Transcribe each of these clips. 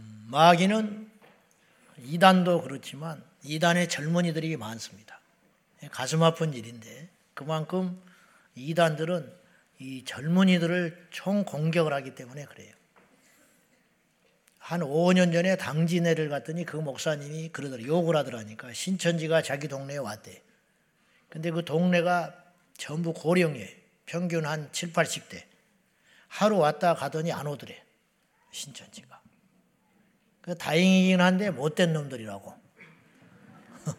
음, 마귀는 이단도 그렇지만 이단의 젊은이들이 많습니다. 가슴 아픈 일인데 그만큼 이단들은 이 젊은이들을 총 공격을 하기 때문에 그래요. 한 5년 전에 당진회를 갔더니 그 목사님이 그러더라 욕을 하더라니까 신천지가 자기 동네에 왔대. 근데 그 동네가 전부 고령이에요. 평균 한 7, 80대. 하루 왔다 가더니 안 오더래. 신천지가. 그 다행이긴 한데 못된 놈들이라고.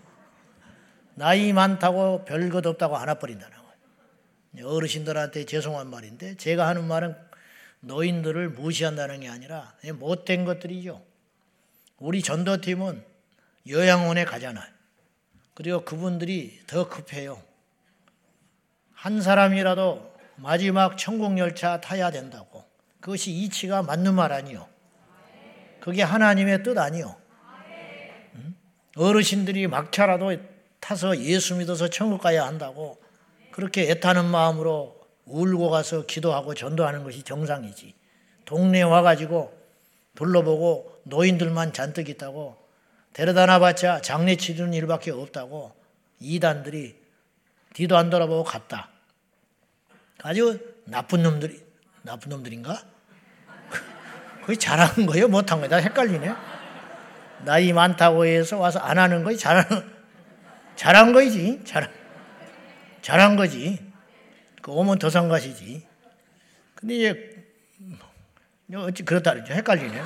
나이 많다고 별것 없다고 안 와버린다는 거예요. 어르신들한테 죄송한 말인데 제가 하는 말은 노인들을 무시한다는 게 아니라 못된 것들이죠. 우리 전도팀은 요양원에 가잖아요. 그리고 그분들이 더 급해요. 한 사람이라도 마지막 천국열차 타야 된다고. 그것이 이치가 맞는 말 아니요. 그게 하나님의 뜻 아니요. 어르신들이 막차라도 타서 예수 믿어서 천국 가야 한다고 그렇게 애타는 마음으로 울고 가서 기도하고 전도하는 것이 정상이지. 동네에 와가지고 둘러보고 노인들만 잔뜩 있다고 데려다 놔봤자 장례 치르는 일밖에 없다고 이단들이 뒤도 안 돌아보고 갔다. 아주 나쁜 놈들이, 나쁜 놈들인가? 그게 잘하는 거예요? 못한 거예요? 나 헷갈리네. 나이 많다고 해서 와서 안 하는 거지? 잘하는, 잘한 거지. 잘, 잘한 거지. 그 오면 더상가시지. 근데 이제 어찌 그렇다 그러죠. 헷갈리네.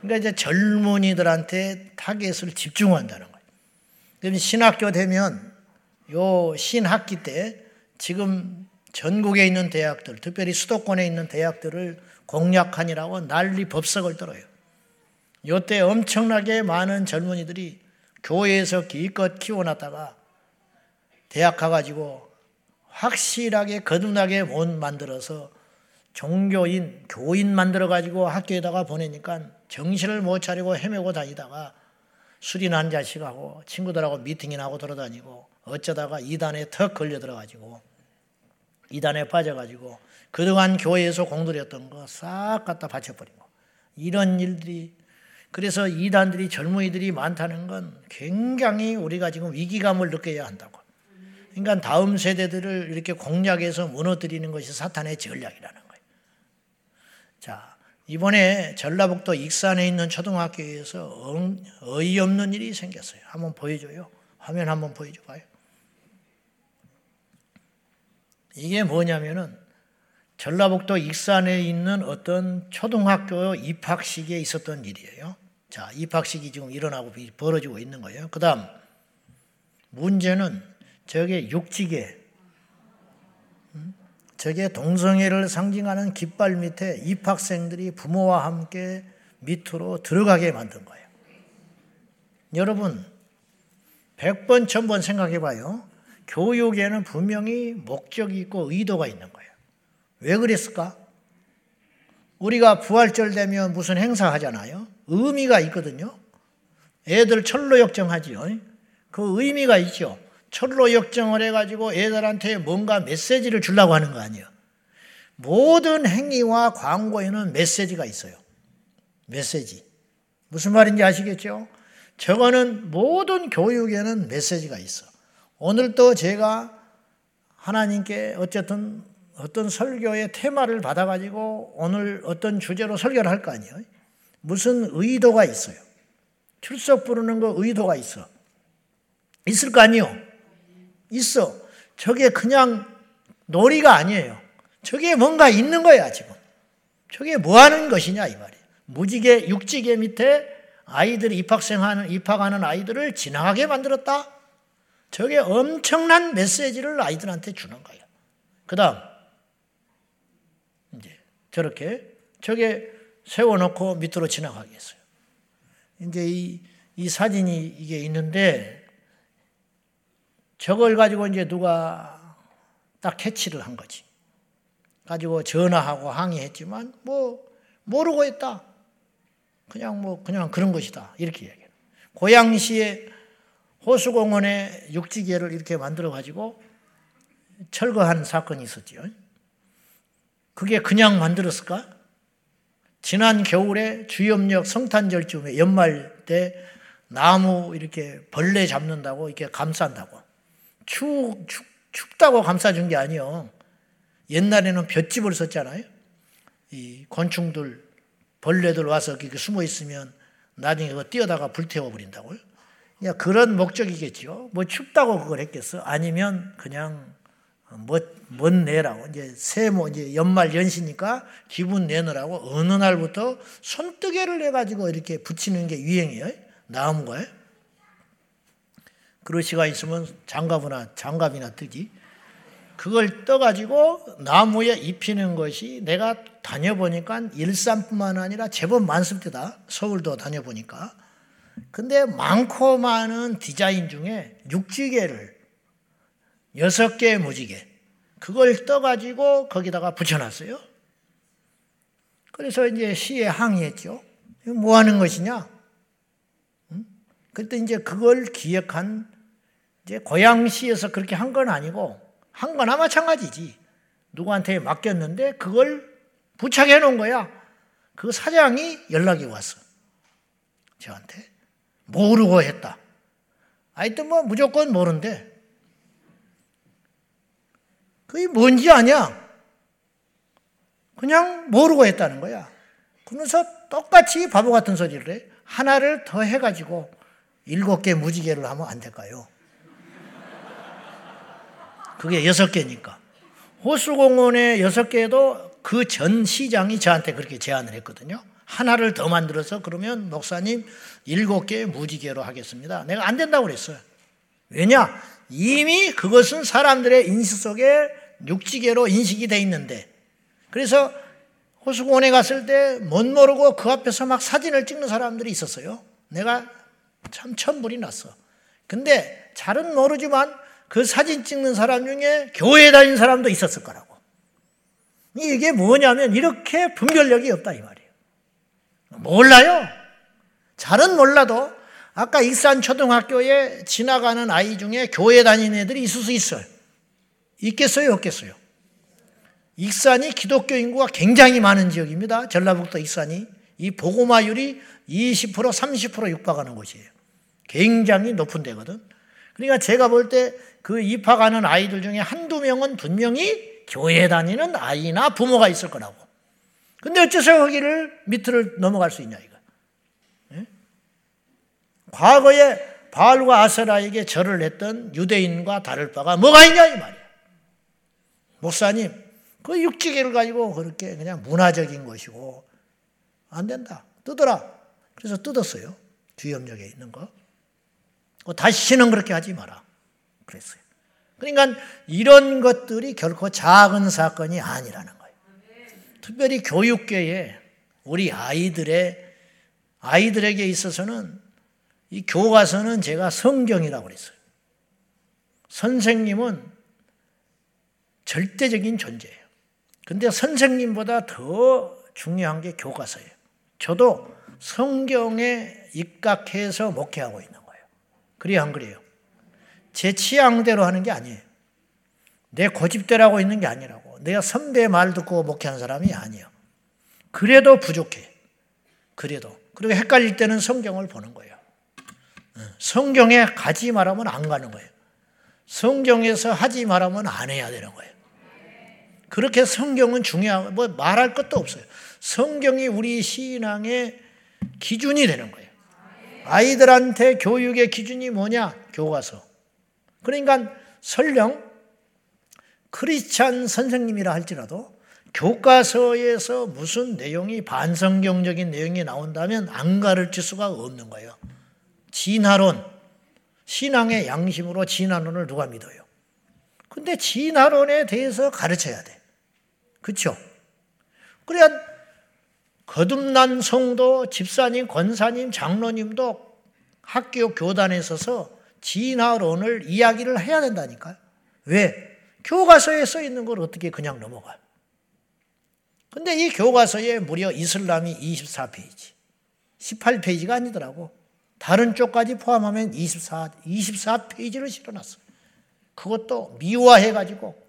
그러니까 이제 젊은이들한테 타겟을 집중한다는 거예요. 그럼 신학교 되면 요 신학기 때 지금 전국에 있는 대학들, 특별히 수도권에 있는 대학들을 공략하니라고 난리 법석을 떨어요. 요때 엄청나게 많은 젊은이들이 교회에서 기껏 키워놨다가 대학 가가지고 확실하게 거듭나게 못 만들어서 종교인, 교인 만들어가지고 학교에다가 보내니까 정신을 못 차리고 헤매고 다니다가 술이나 한 잔씩 하고 친구들하고 미팅이나 하고 돌아다니고 어쩌다가 이단에 턱 걸려 들어가지고 이단에 빠져가지고 그동안 교회에서 공들였던 거 싹 갖다 바쳐버리고 이런 일들이 그래서 이단들이 젊은이들이 많다는 건 굉장히 우리가 지금 위기감을 느껴야 한다고. 그러니까 다음 세대들을 이렇게 공략해서 무너뜨리는 것이 사탄의 전략이라는 거예요. 자, 이번에 전라북도 익산에 있는 초등학교에서 어이없는 일이 생겼어요. 한번 보여줘요. 화면 한번 보여줘 봐요. 이게 뭐냐면은 전라북도 익산에 있는 어떤 초등학교 입학식에 있었던 일이에요. 자, 입학식이 지금 일어나고 벌어지고 있는 거예요. 그 다음, 문제는 저게 육지계, 음? 저게 동성애를 상징하는 깃발 밑에 입학생들이 부모와 함께 밑으로 들어가게 만든 거예요. 여러분, 100번, 1000번 생각해 봐요. 교육에는 분명히 목적이 있고 의도가 있는 거예요. 왜 그랬을까? 우리가 부활절 되면 무슨 행사 하잖아요. 의미가 있거든요. 애들 철로 역정하지요. 그 의미가 있죠. 철로 역정을 해가지고 애들한테 뭔가 메시지를 주려고 하는 거 아니에요. 모든 행위와 광고에는 메시지가 있어요. 메시지. 무슨 말인지 아시겠죠? 저거는 모든 교육에는 메시지가 있어. 오늘도 제가 하나님께 어쨌든 어떤 설교의 테마를 받아가지고 오늘 어떤 주제로 설교를 할 거 아니에요. 무슨 의도가 있어요. 출석 부르는 거 의도가 있어. 있을 거 아니에요. 있어. 저게 그냥 놀이가 아니에요. 저게 뭔가 있는 거야, 지금. 저게 뭐 하는 것이냐, 이 말이에요. 무지개, 육지개 밑에 아이들이 입학생하는, 입학하는 아이들을 지나가게 만들었다? 저게 엄청난 메시지를 아이들한테 주는 거예요. 그 다음, 이제 저렇게 저게 세워놓고 밑으로 지나가겠어요. 이제 이, 이 사진이 이게 있는데 저걸 가지고 이제 누가 딱 캐치를 한 거지. 가지고 전화하고 항의했지만 뭐 모르고 했다. 그냥 뭐 그냥 그런 것이다. 이렇게 얘기해요. 고양시에 호수공원에 육지개를 이렇게 만들어 가지고 철거한 사건이 있었죠. 그게 그냥 만들었을까? 지난 겨울에 주염역 성탄절쯤에 연말 때 나무 이렇게 벌레 잡는다고 이렇게 감싼다고 추, 추, 춥다고 감싸준 게 아니요. 옛날에는 볏집을 썼잖아요. 이 곤충들 벌레들 와서 이렇게 숨어 있으면 나중에 그거 뛰어다가 불태워 버린다고요. 그런 목적이겠죠. 뭐 춥다고 그걸 했겠어? 아니면 그냥 멋, 멋 내라고. 이제 세모, 이제 연말 연시니까 기분 내느라고 어느 날부터 손뜨개를 해가지고 이렇게 붙이는 게 유행이에요. 나무가에. 그릇이가 있으면 장갑이나, 장갑이나 뜨지. 그걸 떠가지고 나무에 입히는 것이 내가 다녀보니까 일산뿐만 아니라 제법 많습니다. 서울도 다녀보니까. 근데 많고 많은 디자인 중에 육지개를 여섯 개의 무지개 그걸 떠가지고 거기다가 붙여놨어요. 그래서 이제 시에 항의했죠. 뭐 하는 것이냐? 그때 이제 그걸 기획한 이제 고양시에서 그렇게 한 건 아니고 한 거나 마찬가지지. 누구한테 맡겼는데 그걸 부착해 놓은 거야. 그 사장이 연락이 왔어. 저한테. 모르고 했다. 하여튼 뭐 무조건 모른대. 그게 뭔지 아냐? 그냥 모르고 했다는 거야. 그러면서 똑같이 바보 같은 소리를 해. 하나를 더 해가지고 일곱 개 무지개를 하면 안 될까요? 그게 여섯 개니까. 호수공원에 여섯 개도 그 전 시장이 저한테 그렇게 제안을 했거든요. 하나를 더 만들어서 그러면 목사님 일곱 개 무지개로 하겠습니다. 내가 안 된다고 그랬어요. 왜냐? 이미 그것은 사람들의 인식 속에 육지계로 인식이 돼 있는데 그래서 호수공원에 갔을 때 못 모르고 그 앞에서 막 사진을 찍는 사람들이 있었어요. 내가 참 천불이 났어. 근데 잘은 모르지만 그 사진 찍는 사람 중에 교회 다닌 사람도 있었을 거라고. 이게 뭐냐면 이렇게 분별력이 없다 이 말이에요. 몰라요. 잘은 몰라도 아까 익산 초등학교에 지나가는 아이 중에 교회 다니는 애들이 있을 수 있어요. 있겠어요, 없겠어요? 익산이 기독교 인구가 굉장히 많은 지역입니다. 전라북도 익산이. 이 보고마율이 20% 30% 육박하는 곳이에요. 굉장히 높은 데거든. 그러니까 제가 볼 때 그 입학하는 아이들 중에 한두 명은 분명히 교회 다니는 아이나 부모가 있을 거라고. 근데 어째서 거기를 밑을 넘어갈 수 있냐, 이거. 예? 과거에 바알과 아세라에게 절을 했던 유대인과 다를 바가 뭐가 있냐, 이 말이야. 목사님, 그 육지계를 가지고 그렇게 그냥 문화적인 것이고, 안 된다. 뜯어라. 그래서 뜯었어요. 주염역에 있는 거. 어, 다시는 그렇게 하지 마라. 그랬어요. 그러니까 이런 것들이 결코 작은 사건이 아니라는. 특별히 교육계에 우리 아이들의 아이들에게 있어서는 이 교과서는 제가 성경이라고 그랬어요. 선생님은 절대적인 존재예요. 근데 선생님보다 더 중요한 게 교과서예요. 저도 성경에 입각해서 목회하고 있는 그래요, 안 그래요? 제 취향대로 하는 게 아니에요. 내 고집대로 하고 있는 게 아니라고. 내가 선배 말 듣고 목회하는 사람이 아니에요. 그래도 부족해. 그래도. 그리고 헷갈릴 때는 성경을 보는 거예요. 성경에 가지 말하면 안 가는 거예요. 성경에서 하지 말하면 안 해야 되는 거예요. 그렇게 성경은 중요한, 뭐 말할 것도 없어요. 성경이 우리 신앙의 기준이 되는 거예요. 아이들한테 교육의 기준이 뭐냐? 교과서. 그러니까 설령 크리스찬 선생님이라 할지라도 교과서에서 무슨 내용이 반성경적인 내용이 나온다면 안 가르칠 수가 없는 거예요. 진화론, 신앙의 양심으로 진화론을 누가 믿어요? 근데 진화론에 대해서 가르쳐야 돼. 그렇죠? 그래야 거듭난 성도, 집사님, 권사님, 장로님도 학교 교단에 서서 진화론을 이야기를 해야 된다니까요. 왜? 교과서에 써 있는 걸 어떻게 그냥 넘어가요? 근데 이 교과서에 무려 이슬람이 24페이지, 18페이지가 아니더라고. 다른 쪽까지 포함하면 24, 24페이지를 실어놨어요. 그것도 미화해가지고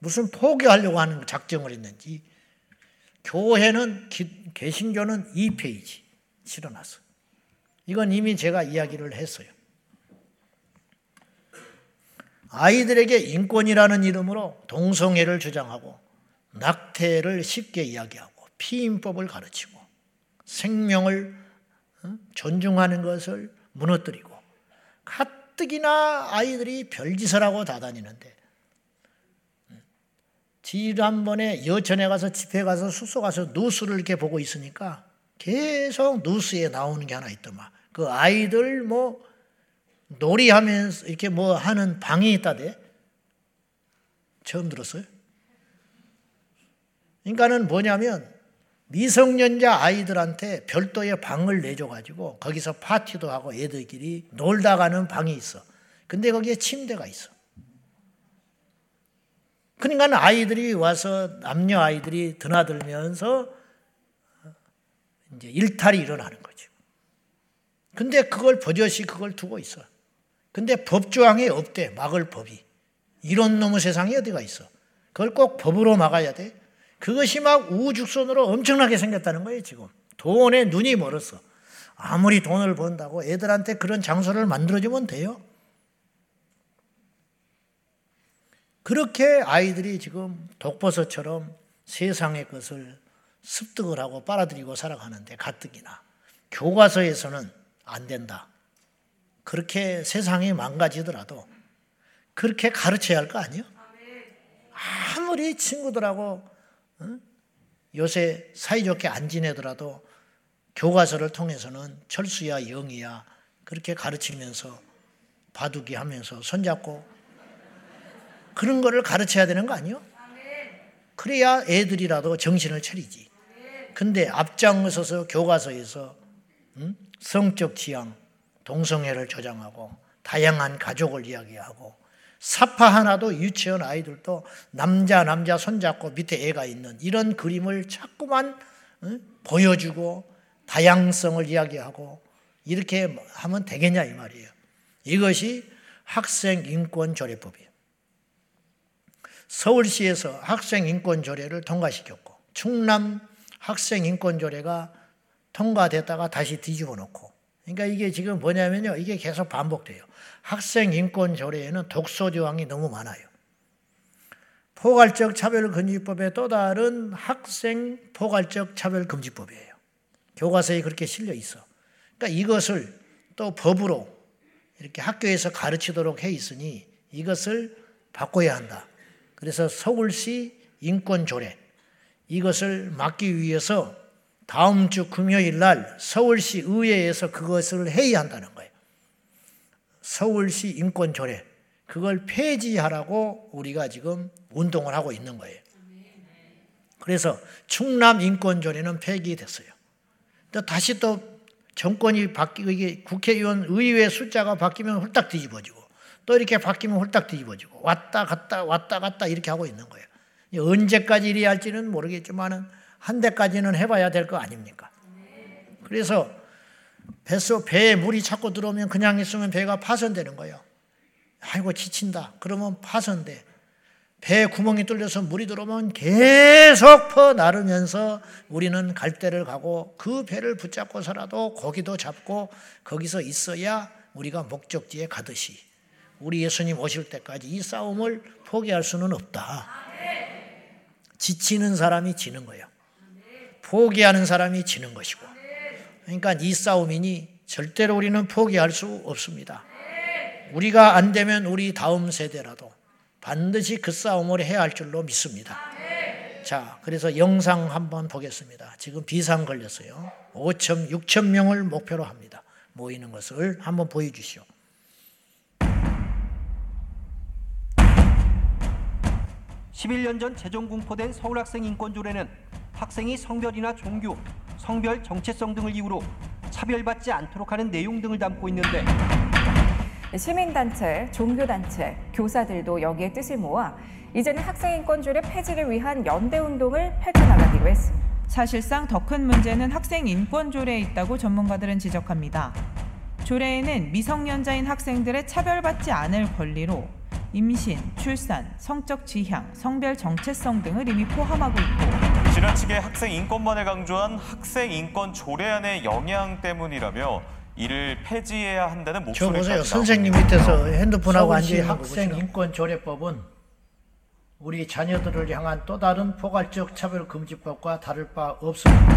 무슨 포기하려고 하는 작정을 했는지 교회는 개신교는 2페이지 실어놨어. 이건 이미 제가 이야기를 했어요. 아이들에게 인권이라는 이름으로 동성애를 주장하고 낙태를 쉽게 이야기하고 피임법을 가르치고 생명을 어, 존중하는 것을 무너뜨리고 가뜩이나 아이들이 별짓을 하고 다다니는데 지난번에 여천에 가서 집회 가서 숙소 가서 뉴스를 이렇게 보고 있으니까 계속 뉴스에 나오는 게 하나 있더만. 그 아이들 뭐 놀이하면서 이렇게 뭐 하는 방이 있다대 처음 들었어요? 그러니까는 뭐냐면 미성년자 아이들한테 별도의 방을 내줘가지고 거기서 파티도 하고 애들끼리 놀다 가는 방이 있어. 근데 거기에 침대가 있어. 그러니까 아이들이 와서 남녀 아이들이 드나들면서 이제 일탈이 일어나는 거죠. 근데 그걸 버젓이 그걸 두고 있어. 근데 법조항에 없대 막을 법이. 이런 놈의 세상이 어디가 있어? 그걸 꼭 법으로 막아야 돼. 그것이 막 우죽선으로 엄청나게 생겼다는 거예요, 지금. 돈에 눈이 멀었어. 아무리 돈을 번다고 애들한테 그런 장소를 만들어주면 돼요. 그렇게 아이들이 지금 독버섯처럼 세상의 것을 습득을 하고 빨아들이고 살아가는데 가뜩이나 교과서에서는 안 된다. 그렇게 세상이 망가지더라도 그렇게 가르쳐야 할 거 아니에요? 아무리 친구들하고 요새 사이좋게 안 지내더라도 교과서를 통해서는 철수야 영이야 그렇게 가르치면서 바둑이 하면서 손잡고 그런 거를 가르쳐야 되는 거 아니요? 그래야 애들이라도 정신을 차리지. 근데 앞장서서 교과서에서 음? 성적 지향, 동성애를 조장하고 다양한 가족을 이야기하고 사파 하나도 유치원 아이들도 남자 남자 손잡고 밑에 애가 있는 이런 그림을 자꾸만 보여주고 다양성을 이야기하고 이렇게 하면 되겠냐 이 말이에요. 이것이 학생 인권 조례법이에요. 서울시에서 학생 인권 조례를 통과시켰고 충남 학생 인권 조례가 통과됐다가 다시 뒤집어 놓고 그러니까 이게 지금 뭐냐면요. 이게 계속 반복돼요. 학생 인권 조례에는 독소 조항이 너무 많아요. 포괄적 차별금지법의 또 다른 학생 포괄적 차별금지법이에요. 교과서에 그렇게 실려 있어. 그러니까 이것을 또 법으로 이렇게 학교에서 가르치도록 해 있으니 이것을 바꿔야 한다. 그래서 서울시 인권조례 이것을 막기 위해서 다음 주 금요일 날 서울시 의회에서 그것을 회의한다는 거예요. 서울시 인권조례 그걸 폐지하라고 우리가 지금 운동을 하고 있는 거예요. 그래서 충남 인권조례는 폐기됐어요. 또 다시 또 정권이 바뀌고 이게 국회의원 의회 숫자가 바뀌면 홀딱 뒤집어지고 또 이렇게 바뀌면 홀딱 뒤집어지고 왔다 갔다 왔다 갔다 이렇게 하고 있는 거예요. 언제까지 이리 할지는 모르겠지만은 한 대까지는 해봐야 될 거 아닙니까? 그래서 뱃속 배에 물이 자꾸 들어오면 그냥 있으면 배가 파손되는 거예요. 아이고 지친다. 그러면 파손돼. 배에 구멍이 뚫려서 물이 들어오면 계속 퍼 나르면서 우리는 갈대를 가고 그 배를 붙잡고서라도 고기도 잡고 거기서 있어야 우리가 목적지에 가듯이 우리 예수님 오실 때까지 이 싸움을 포기할 수는 없다. 지치는 사람이 지는 거예요. 포기하는 사람이 지는 것이고. 그러니까 이 싸움이니 절대로 우리는 포기할 수 없습니다. 우리가 안 되면 우리 다음 세대라도 반드시 그 싸움을 해야 할 줄로 믿습니다. 자, 그래서 영상 한번 보겠습니다. 지금 비상 걸렸어요. 5천, 6천 명을 목표로 합니다. 모이는 것을 한번 보여주시오. 11년 전 재정 공포된 서울학생 인권조례는 학생이 성별이나 종교, 성별 정체성 등을 이유로 차별받지 않도록 하는 내용 등을 담고 있는데 시민단체, 종교단체, 교사들도 여기에 뜻을 모아 이제는 학생인권조례 폐지를 위한 연대운동을 펼쳐나가기로 했습니다. 사실상 더 큰 문제는 학생 인권 조례에 있다고 전문가들은 지적합니다. 조례에는 미성년자인 학생들의 차별받지 않을 권리로 임신, 출산, 성적 지향, 성별 정체성 등을 이미 포함하고 있고 지나치게 학생 인권만을 강조한 학생 인권 조례안의 영향 때문이라며 이를 폐지해야 한다는 저 목소리까지 보세요. 나오고 선생님 있습니다. 밑에서 핸드폰하고 거 학생 인권 조례법은 우리 자녀들을 향한 또 다른 포괄적 차별 금지법과 다를 바 없습니다.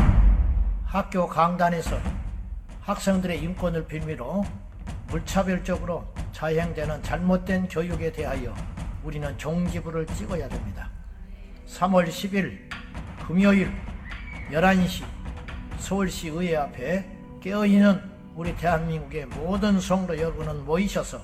학교 강단에서 학생들의 인권을 빌미로 물차별적으로 자행되는 잘못된 교육에 대하여 우리는 종지부를 찍어야 됩니다. 3월 10일 금요일 11시 서울시 의회 앞에 깨어있는 우리 대한민국의 모든 성도 여러분은 모이셔서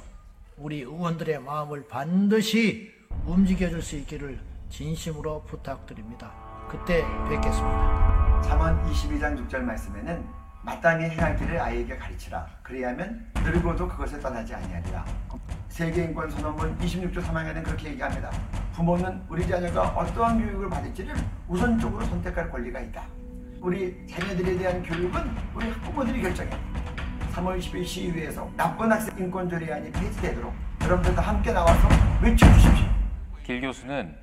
우리 의원들의 마음을 반드시 움직여줄 수 있기를 진심으로 부탁드립니다. 그때 뵙겠습니다. 잠언 22장 6절 말씀에는 마땅히 행할 길을 아이에게 가르치라. 그리하면 늙어도 그것을 떠나지 아니하리라. 세계인권 선언문 26조 3항에는 그렇게 얘기합니다. 부모는 우리 자녀가 어떠한 교육을 받을지를 우선적으로 선택할 권리가 있다. 우리 자녀들에 대한 교육은 우리 학부모들이 결정해. 3월 10일 시의회에서 나쁜 학생 인권 조례안이 폐지되도록 여러분들도 함께 나와서 외쳐주십시오. 길 교수는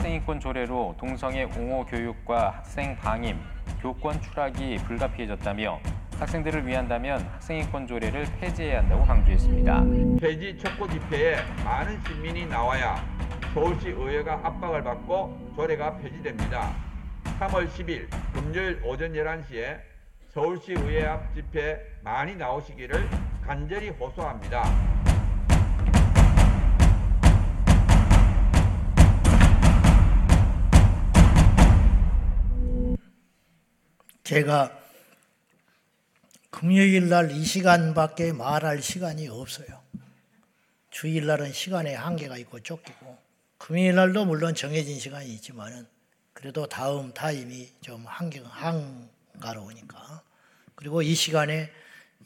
학생인권 조례로 동성애 옹호 교육과 학생 방임, 교권 추락이 불가피해졌다며 학생들을 위한다면 학생인권 조례를 폐지해야 한다고 강조했습니다. 폐지 촉구 집회에 많은 시민이 나와야 서울시 의회가 압박을 받고 조례가 폐지됩니다. 3월 10일 금요일 오전 11시에 서울시 의회 앞 집회 많이 나오시기를 간절히 호소합니다. 제가 금요일 날 이 시간밖에 말할 시간이 없어요. 주일 날은 시간에 한계가 있고 쫓기고 금요일 날도 물론 정해진 시간이 있지만은 그래도 다음 타임이 좀 한계 한가로우니까 그리고 이 시간에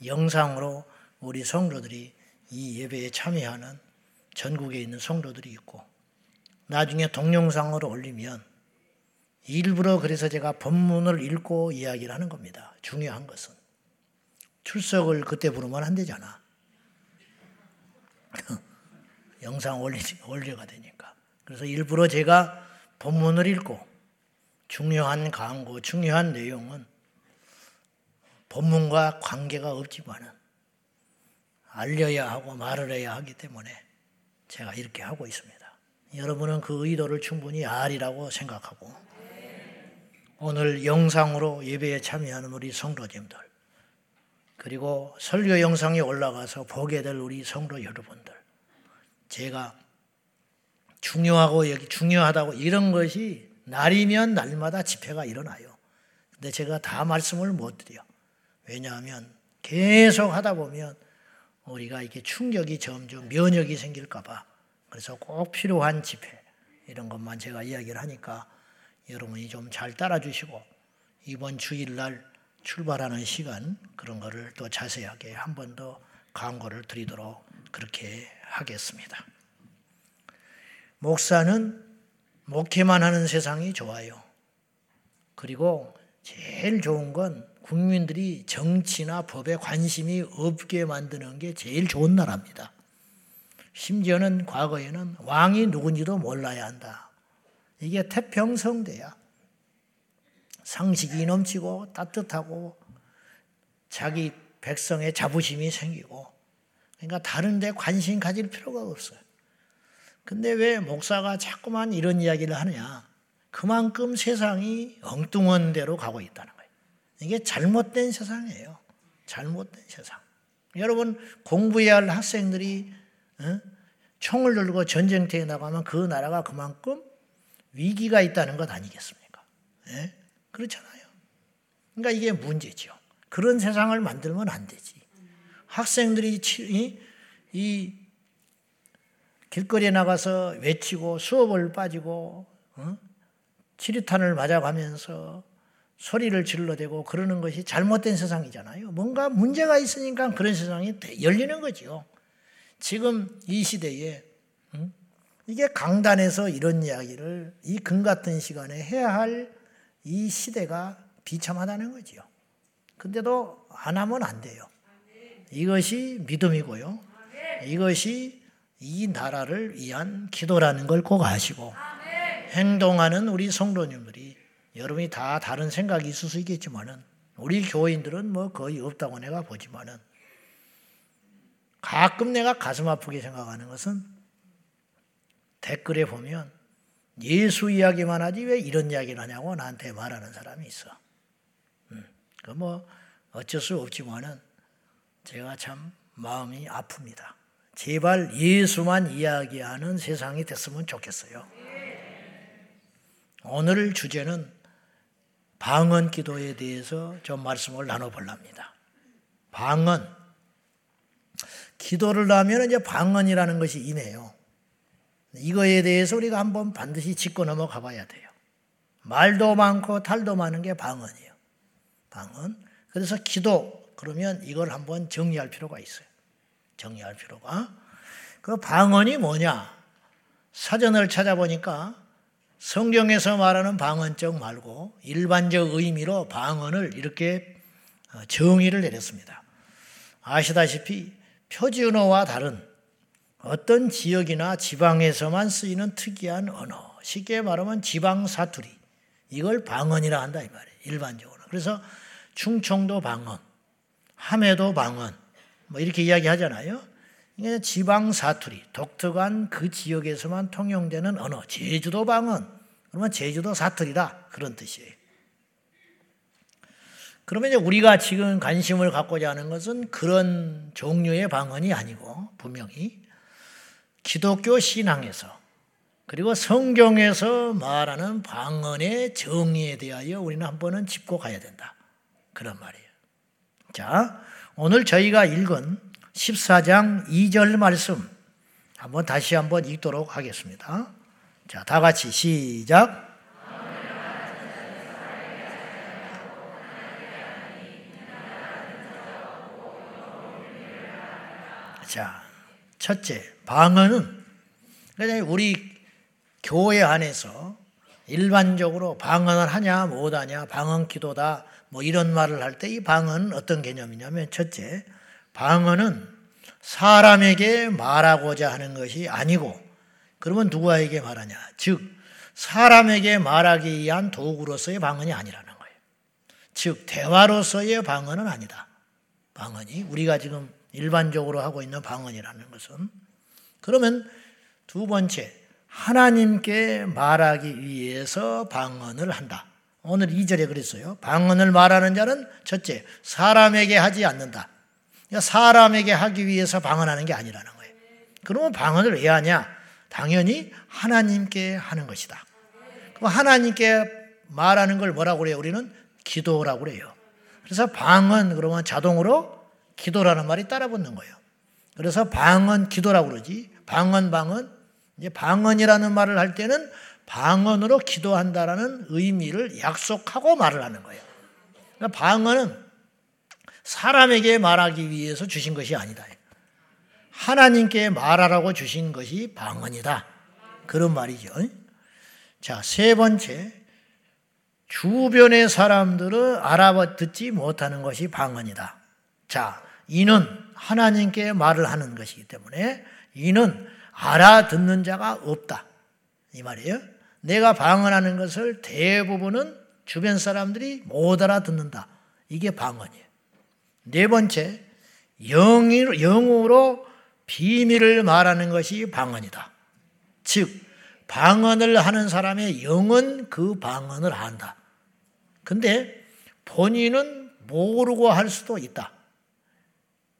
영상으로 우리 성도들이 이 예배에 참여하는 전국에 있는 성도들이 있고 나중에 동영상으로 올리면 일부러 그래서 제가 본문을 읽고 이야기를 하는 겁니다. 중요한 것은. 출석을 그때 부르면 안 되잖아. 영상 올리, 올려가 되니까. 그래서 일부러 제가 본문을 읽고 중요한 광고, 중요한 내용은 본문과 관계가 없지만은 알려야 하고 말을 해야 하기 때문에 제가 이렇게 하고 있습니다. 여러분은 그 의도를 충분히 알이라고 생각하고 오늘 영상으로 예배에 참여하는 우리 성도님들 그리고 설교 영상이 올라가서 보게 될 우리 성도 여러분들 제가 중요하고 여기 중요하다고 이런 것이 날이면 날마다 집회가 일어나요. 근데 제가 다 말씀을 못 드려. 왜냐하면 계속 하다 보면 우리가 이렇게 충격이 점점 면역이 생길까봐 그래서 꼭 필요한 집회 이런 것만 제가 이야기를 하니까 여러분이 좀 잘 따라주시고 이번 주일날 출발하는 시간 그런 거를 또 자세하게 한 번 더 광고를 드리도록 그렇게 하겠습니다. 목사는 목회만 하는 세상이 좋아요. 그리고 제일 좋은 건 국민들이 정치나 법에 관심이 없게 만드는 게 제일 좋은 나라입니다. 심지어는 과거에는 왕이 누군지도 몰라야 한다. 이게 태평성대야. 상식이 넘치고 따뜻하고 자기 백성의 자부심이 생기고 그러니까 다른 데 관심 가질 필요가 없어요. 근데 왜 목사가 자꾸만 이런 이야기를 하느냐? 그만큼 세상이 엉뚱한 대로 가고 있다는 거예요. 이게 잘못된 세상이에요. 잘못된 세상. 여러분 공부해야 할 학생들이 어? 총을 들고 전쟁터에 나가면 그 나라가 그만큼 위기가 있다는 것 아니겠습니까? 예? 그렇잖아요. 그러니까 이게 문제죠. 그런 세상을 만들면 안 되지. 학생들이 이, 이 길거리에 나가서 외치고 수업을 빠지고 어? 치리탄을 맞아가면서 소리를 질러대고 그러는 것이 잘못된 세상이잖아요. 뭔가 문제가 있으니까 그런 세상이 열리는 거죠. 지금 이 시대에 음? 이게 강단에서 이런 이야기를 이 금 같은 시간에 해야 할 이 시대가 비참하다는 거지요. 근데도 안 하면 안 돼요. 이것이 믿음이고요. 이것이 이 나라를 위한 기도라는 걸 꼭 아시고 행동하는 우리 성도님들이 여러분이 다 다른 생각이 있을 수 있겠지만은 우리 교인들은 뭐 거의 없다고 내가 보지만은 가끔 내가 가슴 아프게 생각하는 것은 댓글에 보면 예수 이야기만 하지 왜 이런 이야기를 하냐고 나한테 말하는 사람이 있어. 음, 그뭐 어쩔 수 없지만은 제가 참 마음이 아픕니다. 제발 예수만 이야기하는 세상이 됐으면 좋겠어요. 오늘 주제는 방언 기도에 대해서 좀 말씀을 나눠볼랍니다. 방언. 기도를 하면 이제 방언이라는 것이 이네요. 이거에 대해서 우리가 한번 반드시 짚고 넘어가 봐야 돼요. 말도 많고 탈도 많은 게 방언이에요. 방언. 그래서 기도. 그러면 이걸 한번 정리할 필요가 있어요. 정리할 필요가. 그 방언이 뭐냐? 사전을 찾아보니까 성경에서 말하는 방언적 말고 일반적 의미로 방언을 이렇게 어, 정의를 내렸습니다. 아시다시피 표준어와 다른 어떤 지역이나 지방에서만 쓰이는 특이한 언어, 쉽게 말하면 지방 사투리, 이걸 방언이라 한다 이 말이에요. 일반적으로. 그래서 충청도 방언, 함해도 방언, 뭐 이렇게 이야기하잖아요. 이게 지방 사투리, 독특한 그 지역에서만 통용되는 언어, 제주도 방언, 그러면 제주도 사투리다 그런 뜻이에요. 그러면 이제 우리가 지금 관심을 갖고자 하는 것은 그런 종류의 방언이 아니고 분명히 기독교 신앙에서 그리고 성경에서 말하는 방언의 정의에 대하여 우리는 한 번은 짚고 가야 된다. 그런 말이에요. 자, 오늘 저희가 읽은 14장 2절 말씀 한번 다시 한번 읽도록 하겠습니다. 자, 다 같이 시작. 자, 첫째, 방언은 우리 교회 안에서 일반적으로 방언을 하냐 못하냐 방언 기도다 뭐 이런 말을 할 때 이 방언은 어떤 개념이냐면 첫째 방언은 사람에게 말하고자 하는 것이 아니고 그러면 누구에게 말하냐? 즉 사람에게 말하기 위한 도구로서의 방언이 아니라는 거예요. 즉 대화로서의 방언은 아니다. 방언이 우리가 지금 일반적으로 하고 있는 방언이라는 것은 그러면 두 번째 하나님께 말하기 위해서 방언을 한다. 오늘 2절에 그랬어요. 방언을 말하는 자는 첫째, 사람에게 하지 않는다. 그러니까 사람에게 하기 위해서 방언하는 게 아니라는 거예요. 그러면 방언을 왜 하냐? 당연히 하나님께 하는 것이다. 그럼 하나님께 말하는 걸 뭐라고 그래요? 우리는 기도라고 그래요. 그래서 방언 그러면 자동으로 기도라는 말이 따라 붙는 거예요. 그래서 방언 기도라고 그러지. 방언 방언 이제 방언이라는 말을 할 때는 방언으로 기도한다라는 의미를 약속하고 말을 하는 거예요. 그러니까 방언은 사람에게 말하기 위해서 주신 것이 아니다. 하나님께 말하라고 주신 것이 방언이다. 그런 말이죠. 자, 세 번째. 주변의 사람들을 알아듣지 못하는 것이 방언이다. 자, 이는 하나님께 말을 하는 것이기 때문에 이는 알아듣는 자가 없다. 이 말이에요. 내가 방언하는 것을 대부분은 주변 사람들이 못 알아듣는다. 이게 방언이에요. 네 번째, 영으로 비밀을 말하는 것이 방언이다. 즉, 방언을 하는 사람의 영은 그 방언을 한다. 근데 본인은 모르고 할 수도 있다.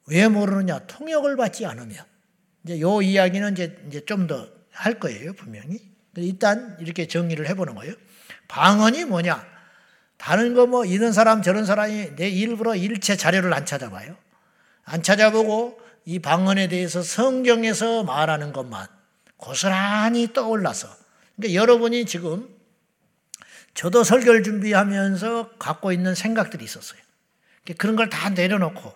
왜 모르느냐? 통역을 받지 않으면. 이제 요 이야기는 이제, 이제 좀 더 할 거예요, 분명히. 일단 이렇게 정리를 해보는 거예요. 방언이 뭐냐? 다른 거 뭐 이런 사람 저런 사람이 내 일부러 일체 자료를 안 찾아봐요. 안 찾아보고 이 방언에 대해서 성경에서 말하는 것만 고스란히 떠올라서. 그러니까 여러분이 지금 저도 설교를 준비하면서 갖고 있는 생각들이 있었어요. 그런 걸 다 내려놓고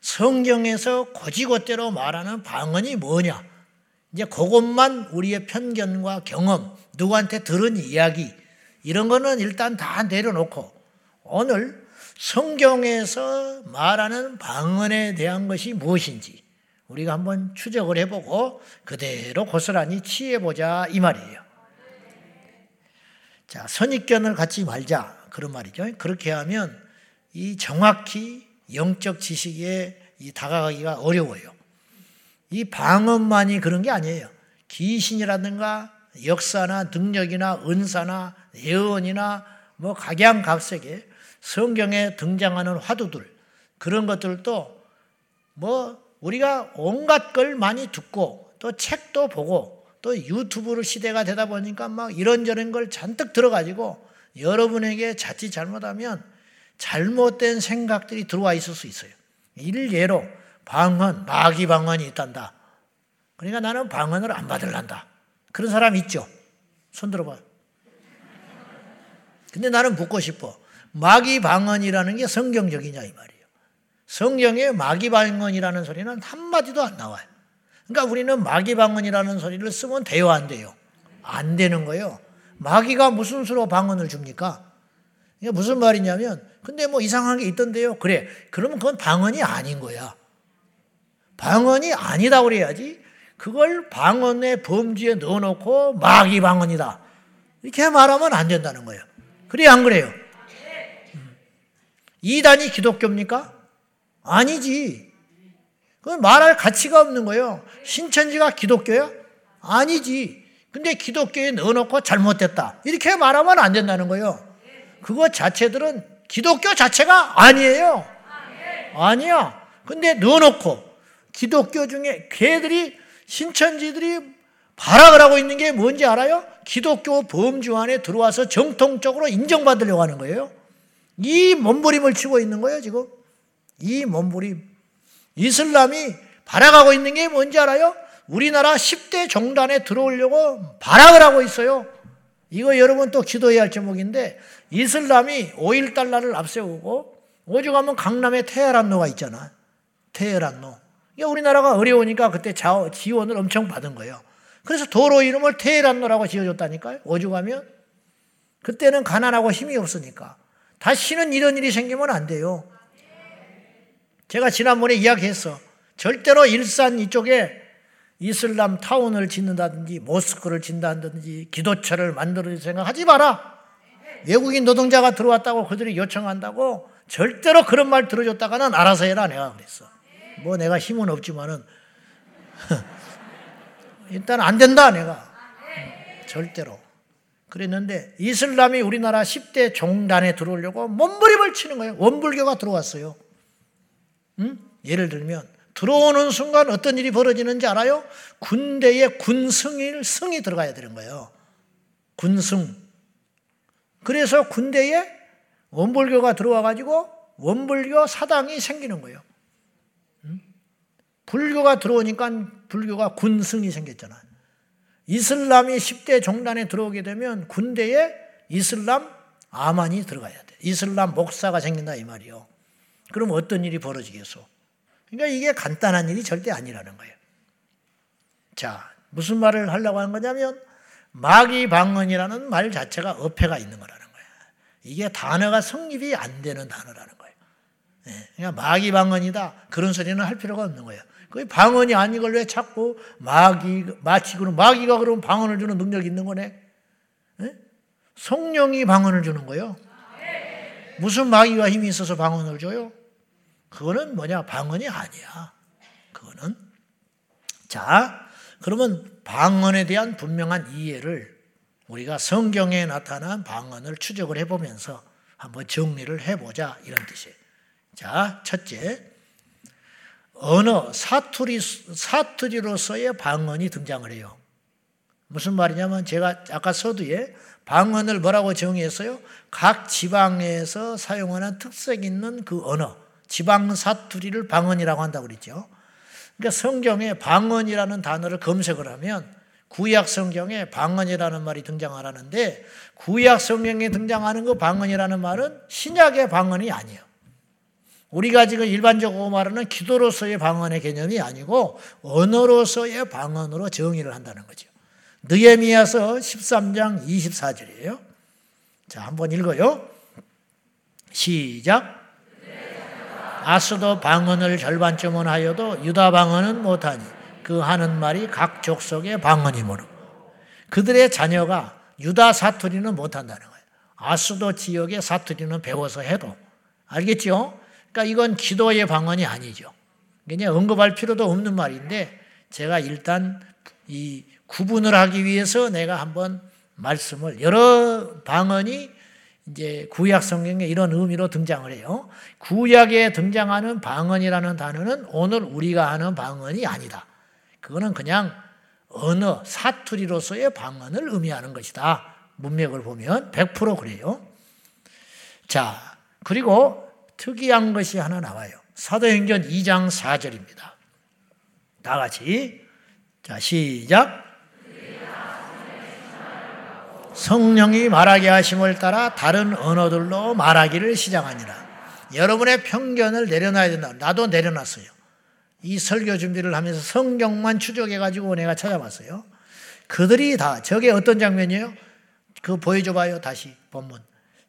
성경에서 고지고대로 말하는 방언이 뭐냐? 이제 그것만 우리의 편견과 경험, 누구한테 들은 이야기, 이런 거는 일단 다 내려놓고 오늘 성경에서 말하는 방언에 대한 것이 무엇인지 우리가 한번 추적을 해보고 그대로 고스란히 취해보자 이 말이에요. 자, 선입견을 갖지 말자. 그런 말이죠. 그렇게 하면 이 정확히 영적 지식에 이 다가가기가 어려워요. 이 방언만이 그런 게 아니에요. 귀신이라든가 역사나 능력이나 은사나 예언이나 뭐 각양각색의 성경에 등장하는 화두들 그런 것들도 뭐 우리가 온갖 걸 많이 듣고 또 책도 보고 또 유튜브 시대가 되다 보니까 막 이런저런 걸 잔뜩 들어가지고 여러분에게 자칫 잘못하면 잘못된 생각들이 들어와 있을 수 있어요. 일예로 방언, 마귀 방언이 있단다. 그러니까 나는 방언을 안 받을란다. 그런 사람 있죠? 손 들어봐. 근데 나는 묻고 싶어. 마귀 방언이라는 게 성경적이냐 이 말이에요. 성경에 마귀 방언이라는 소리는 한마디도 안 나와요. 그러니까 우리는 마귀 방언이라는 소리를 쓰면 돼요, 안 돼요? 안 되는 거예요. 마귀가 무슨 수로 방언을 줍니까? 이게 무슨 말이냐면, 근데 뭐 이상한 게 있던데요. 그래. 그러면 그건 방언이 아닌 거야. 방언이 아니다 그래야지. 그걸 방언의 범주에 넣어놓고 마귀 방언이다. 이렇게 말하면 안 된다는 거예요. 그래, 안 그래요? 음. 이단이 기독교입니까? 아니지. 그건 말할 가치가 없는 거예요. 신천지가 기독교야? 아니지. 근데 기독교에 넣어놓고 잘못됐다. 이렇게 말하면 안 된다는 거예요. 그거 자체들은 기독교 자체가 아니에요. 아니야. 근데 넣어놓고 기독교 중에 걔들이 신천지들이 발악을 하고 있는 게 뭔지 알아요? 기독교 범주 안에 들어와서 정통적으로 인정받으려고 하는 거예요. 이 몸부림을 치고 있는 거예요, 지금. 이 몸부림. 이슬람이 발악하고 있는 게 뭔지 알아요? 우리나라 10대 종단에 들어오려고 발악을 하고 있어요. 이거 여러분 또 기도해야 할 제목인데 이슬람이 5일 달러를 앞세우고 오죽하면 강남에 테헤란노가 있잖아. 테헤란노. 우리나라가 어려우니까 그때 지원을 엄청 받은 거예요. 그래서 도로 이름을 테헤란노라고 지어줬다니까요. 오죽하면. 그때는 가난하고 힘이 없으니까. 다시는 이런 일이 생기면 안 돼요. 제가 지난번에 이야기했어. 절대로 일산 이쪽에 이슬람 타운을 짓는다든지 모스크를 짓는다든지 기도처를 만들어 생각하지 마라. 외국인 노동자가 들어왔다고 그들이 요청한다고 절대로 그런 말 들어줬다가는 알아서 해라 내가 그랬어. 뭐 내가 힘은 없지만은 일단 안 된다 내가 절대로 그랬는데 이슬람이 우리나라 10대 종단에 들어오려고 몸부림을 치는 거예요. 원불교가 들어왔어요. 응? 예를 들면 들어오는 순간 어떤 일이 벌어지는지 알아요? 군대에 군승일 승이 들어가야 되는 거예요. 군승. 그래서 군대에 원불교가 들어와 가지고 원불교 사당이 생기는 거예요. 불교가 들어오니까 불교가 군승이 생겼잖아요. 이슬람이 10대 종단에 들어오게 되면 군대에 이슬람 아만이 들어가야 돼. 이슬람 목사가 생긴다 이 말이요. 그럼 어떤 일이 벌어지겠어? 그러니까 이게 간단한 일이 절대 아니라는 거예요. 자, 무슨 말을 하려고 하는 거냐면 마귀 방언이라는 말 자체가 어폐가 있는 거라는 거예요. 이게 단어가 성립이 안 되는 단어라는 거예요. 예, 그러니까 마귀 방언이다 그런 소리는 할 필요가 없는 거예요. 그 방언이 아닌 걸 왜 자꾸 마귀, 마치 그럼 마귀가 그럼 방언을 주는 능력이 있는 거네? 네? 성령이 방언을 주는 거요. 무슨 마귀가 힘이 있어서 방언을 줘요? 그거는 뭐냐? 방언이 아니야. 그거는. 자, 그러면 방언에 대한 분명한 이해를 우리가 성경에 나타난 방언을 추적을 해보면서 한번 정리를 해보자. 이런 뜻이에요. 자, 첫째. 언어, 사투리, 사투리로서의 방언이 등장을 해요. 무슨 말이냐면 제가 아까 서두에 방언을 뭐라고 정의했어요? 각 지방에서 사용하는 특색 있는 그 언어, 지방 사투리를 방언이라고 한다고 그랬죠. 그러니까 성경에 방언이라는 단어를 검색을 하면 구약 성경에 방언이라는 말이 등장하라는데 구약 성경에 등장하는 그 방언이라는 말은 신약의 방언이 아니에요. 우리가 지금 일반적으로 말하는 기도로서의 방언의 개념이 아니고 언어로서의 방언으로 정의를 한다는 거죠. 느헤미야서 13장 24절이에요. 자, 한번 읽어요. 시작. 아스도 방언을 절반쯤은 하여도 유다 방언은 못하니 그 하는 말이 각 족속의 방언이므로 그들의 자녀가 유다 사투리는 못한다는 거예요. 아수도 지역의 사투리는 배워서 해도. 알겠죠? 그러니까 이건 기도의 방언이 아니죠. 그냥 언급할 필요도 없는 말인데 제가 일단 이 구분을 하기 위해서 내가 한번 말씀을 여러 방언이 이제 구약 성경에 이런 의미로 등장을 해요. 구약에 등장하는 방언이라는 단어는 오늘 우리가 하는 방언이 아니다. 그거는 그냥 언어, 사투리로서의 방언을 의미하는 것이다. 문맥을 보면 100% 그래요. 자, 그리고 특이한 것이 하나 나와요. 사도행전 2장 4절입니다. 다 같이. 자, 시작. 성령이 말하게 하심을 따라 다른 언어들로 말하기를 시작하니라. 여러분의 편견을 내려놔야 된다. 나도 내려놨어요. 이 설교 준비를 하면서 성경만 추적해가지고 내가 찾아봤어요. 그들이 다, 저게 어떤 장면이에요? 그 보여줘봐요, 다시 본문.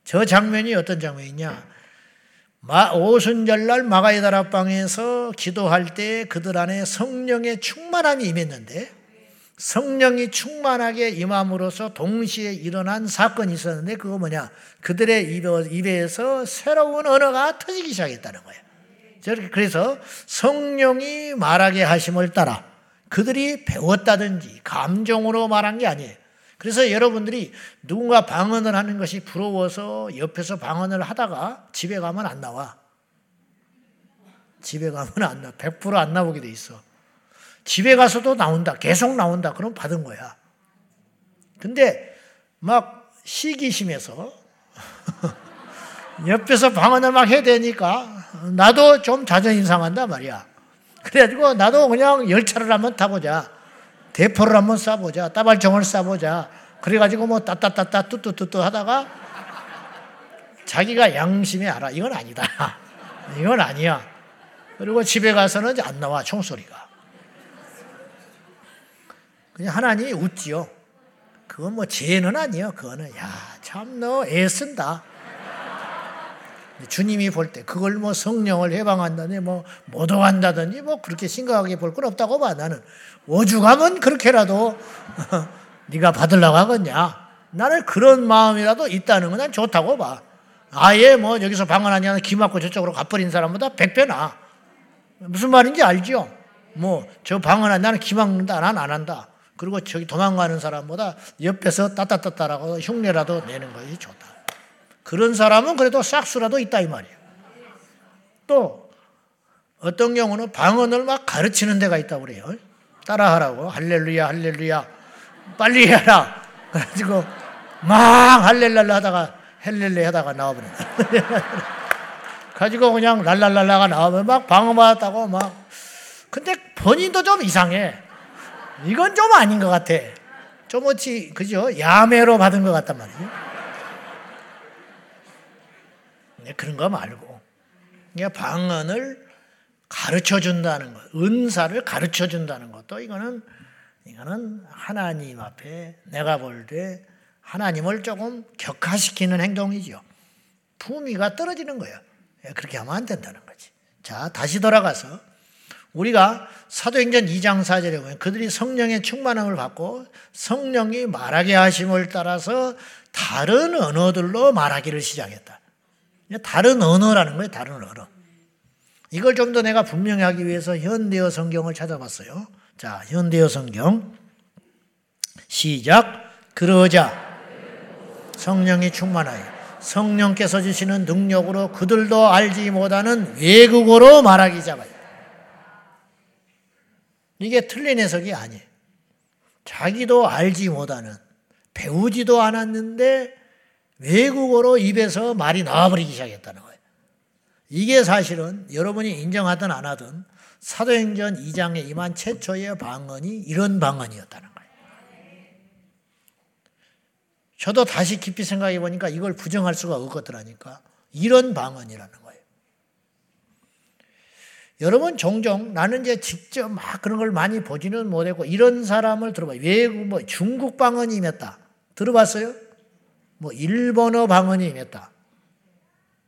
저 장면이 어떤 장면이냐? 오순절날 마가의 다락방에서 기도할 때 그들 안에 성령의 충만함이 임했는데 성령이 충만하게 임함으로써 동시에 일어난 사건이 있었는데 그거 뭐냐? 그들의 입에서 새로운 언어가 터지기 시작했다는 거예요. 그래서 성령이 말하게 하심을 따라 그들이 배웠다든지 감정으로 말한 게 아니에요. 그래서 여러분들이 누군가 방언을 하는 것이 부러워서 옆에서 방언을 하다가 집에 가면 안 나와. 집에 가면 안 나와. 100%안 나오게 돼 있어. 집에 가서도 나온다. 계속 나온다. 그럼 받은 거야. 근데 막 시기심에서 옆에서 방언을 막 해야 되니까 나도 좀 자존심 상한단 말이야. 그래가지고 나도 그냥 열차를 한번 타보자. 대포를 한번 쏴보자. 따발총을 쏴보자. 그래가지고 뭐 따따따따 뚜뚜뚜뚜 하다가 자기가 양심에 알아. 이건 아니다. 이건 아니야. 그리고 집에 가서는 안 나와. 총소리가. 그냥 하나님이 웃지요. 그건 뭐 죄는 아니에요. 그거는 야 참 너 애쓴다. 주님이 볼 때 그걸 뭐 성령을 해방한다니 뭐 모독한다든지 뭐 그렇게 심각하게 볼 건 없다고 봐 나는 오죽하면 그렇게라도 네가 받으려고 하겠냐 나는 그런 마음이라도 있다는 건 난 좋다고 봐 아예 뭐 여기서 방언하냐 기 맞고 저쪽으로 가버린 사람보다 백배 나 무슨 말인지 알죠 뭐저 방언하 나는 기 막는다 난 안 한다 그리고 저기 도망가는 사람보다 옆에서 따따따따라고 흉내라도 내는 것이 좋다. 그런 사람은 그래도 싹수라도 있다 이 말이에요. 또 어떤 경우는 방언을 막 가르치는 데가 있다고 그래요. 따라하라고 할렐루야 할렐루야 빨리 해라. 그래가지고 막 할렐랄라 하다가 헬렐레 하다가 나와버려. 가지고 그냥 랄랄랄라가 나오면 막 방언 받았다고 막. 근데 본인도 좀 이상해. 이건 좀 아닌 것 같아. 좀 어찌, 그죠? 야매로 받은 것 같단 말이죠. 네, 그런 거 말고. 방언을 가르쳐 준다는 것, 은사를 가르쳐 준다는 것도 이거는, 이거는 하나님 앞에 내가 볼 때 하나님을 조금 격화시키는 행동이죠. 품위가 떨어지는 거예요. 예, 그렇게 하면 안 된다는 거지. 자, 다시 돌아가서 우리가 사도행전 2장 4절에 보면 그들이 성령의 충만함을 받고 성령이 말하게 하심을 따라서 다른 언어들로 말하기를 시작했다. 다른 언어라는 거예요. 다른 언어. 이걸 좀 더 내가 분명히 하기 위해서 현대어 성경을 찾아봤어요. 자, 현대어 성경. 시작. 그러자 성령이 충만하여 성령께서 주시는 능력으로 그들도 알지 못하는 외국어로 말하기 시작하여 이게 틀린 해석이 아니에요. 자기도 알지 못하는, 배우지도 않았는데 외국어로 입에서 말이 나와버리기 시작했다는 거예요. 이게 사실은 여러분이 인정하든 안 하든 사도행전 2장에 임한 최초의 방언이 이런 방언이었다는 거예요. 저도 다시 깊이 생각해 보니까 이걸 부정할 수가 없거더라니까. 이런 방언이라는 여러분 종종 나는 이제 직접 막 그런 걸 많이 보지는 못했고 이런 사람을 들어봐요. 외국 뭐 중국 방언이 임했다. 들어봤어요? 뭐 일본어 방언이 임했다.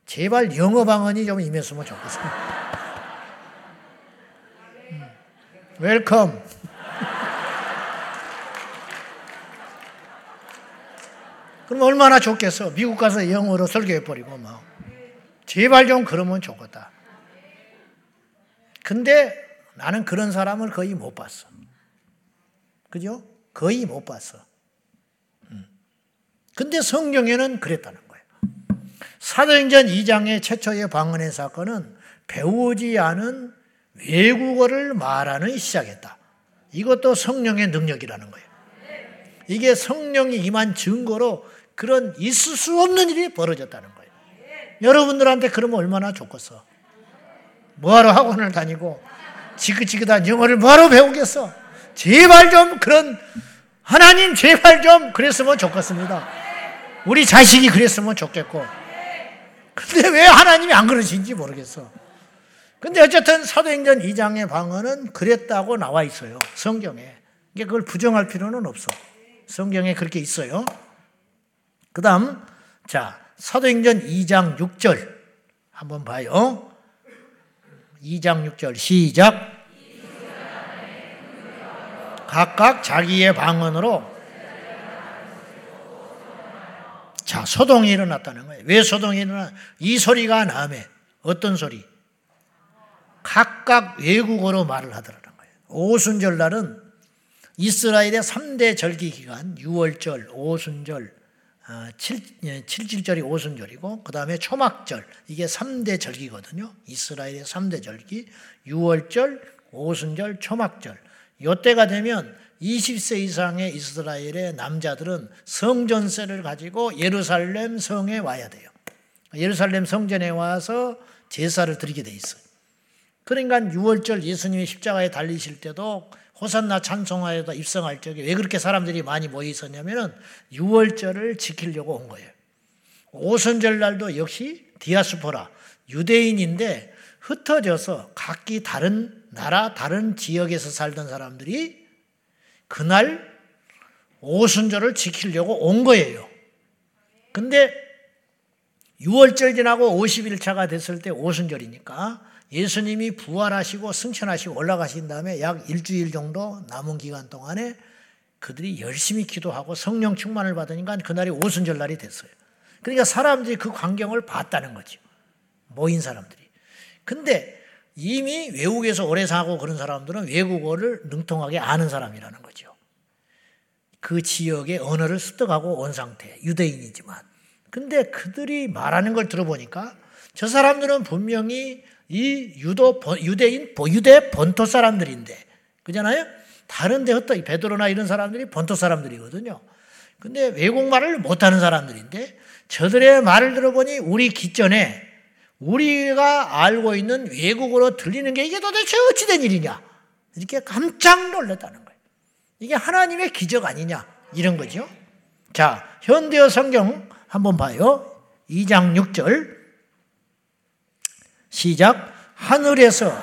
제발 영어 방언이 좀 임했으면 좋겠어요. welcome. 그럼 얼마나 좋겠어. 미국 가서 영어로 설교해버리고 막. 제발 좀 그러면 좋겠다. 근데 나는 그런 사람을 거의 못 봤어. 그죠? 거의 못 봤어. 음. 근데 성경에는 그랬다는 거예요. 사도행전 2장의 최초의 방언의 사건은 배우지 않은 외국어를 말하는 시작했다. 이것도 성령의 능력이라는 거예요. 이게 성령이 임한 증거로 그런 있을 수 없는 일이 벌어졌다는 거예요. 여러분들한테 그러면 얼마나 좋겠어. 뭐하러 학원을 다니고 지긋지긋한 영어를 뭐하러 배우겠어. 제발 좀 그런 하나님 제발 좀 그랬으면 좋겠습니다. 우리 자식이 그랬으면 좋겠고. 근데 왜 하나님이 안 그러신지 모르겠어. 근데 어쨌든 사도행전 2장의 방언은 그랬다고 나와 있어요. 성경에. 그걸 부정할 필요는 없어. 성경에 그렇게 있어요. 그 다음, 자, 사도행전 2장 6절. 한번 봐요. 2장 6절 시작. 각각 자기의 방언으로 자, 소동이 일어났다는 거예요. 왜 소동이 일어나? 이 소리가 남해. 어떤 소리? 각각 외국어로 말을 하더라는 거예요. 오순절 날은 이스라엘의 3대 절기 기간 6월절, 오순절, 7, 어, 7절이 예, 오순절이고 그 다음에 초막절 이게 3대 절기거든요. 이스라엘의 3대 절기 6월절, 오순절, 초막절 이때가 되면 20세 이상의 이스라엘의 남자들은 성전세를 가지고 예루살렘 성에 와야 돼요. 예루살렘 성전에 와서 제사를 드리게 돼 있어요. 그러니까 6월절 예수님이 십자가에 달리실 때도 호산나 찬송하여다 입성할 적에 왜 그렇게 사람들이 많이 모여 있었냐면은 6월절을 지키려고 온 거예요. 오순절 날도 역시 디아스포라 유대인인데 흩어져서 각기 다른 나라 다른 지역에서 살던 사람들이 그날 오순절을 지키려고 온 거예요. 근데 6월절 지나고 50일차가 됐을 때 오순절이니까 예수님이 부활하시고 승천하시고 올라가신 다음에 약 일주일 정도 남은 기간 동안에 그들이 열심히 기도하고 성령 충만을 받으니까 그날이 오순절 날이 됐어요. 그러니까 사람들이 그 광경을 봤다는 거죠. 모인 사람들이. 근데 이미 외국에서 오래 사고 그런 사람들은 외국어를 능통하게 아는 사람이라는 거죠. 그 지역의 언어를 습득하고 온 상태, 유대인이지만. 근데 그들이 말하는 걸 들어보니까 저 사람들은 분명히 이 유도 유대인 유대 본토 사람들인데 그잖아요. 다른 데 흩어 베드로나 이런 사람들이 본토 사람들이거든요. 근데 외국말을 못하는 사람들인데 저들의 말을 들어보니 우리 기전에 우리가 알고 있는 외국어로 들리는 게 이게 도대체 어찌된 일이냐 이렇게 깜짝 놀랐다는 거예요. 이게 하나님의 기적 아니냐 이런 거죠. 자 현대어 성경 한번 봐요. 2장 6절 시작. 하늘에서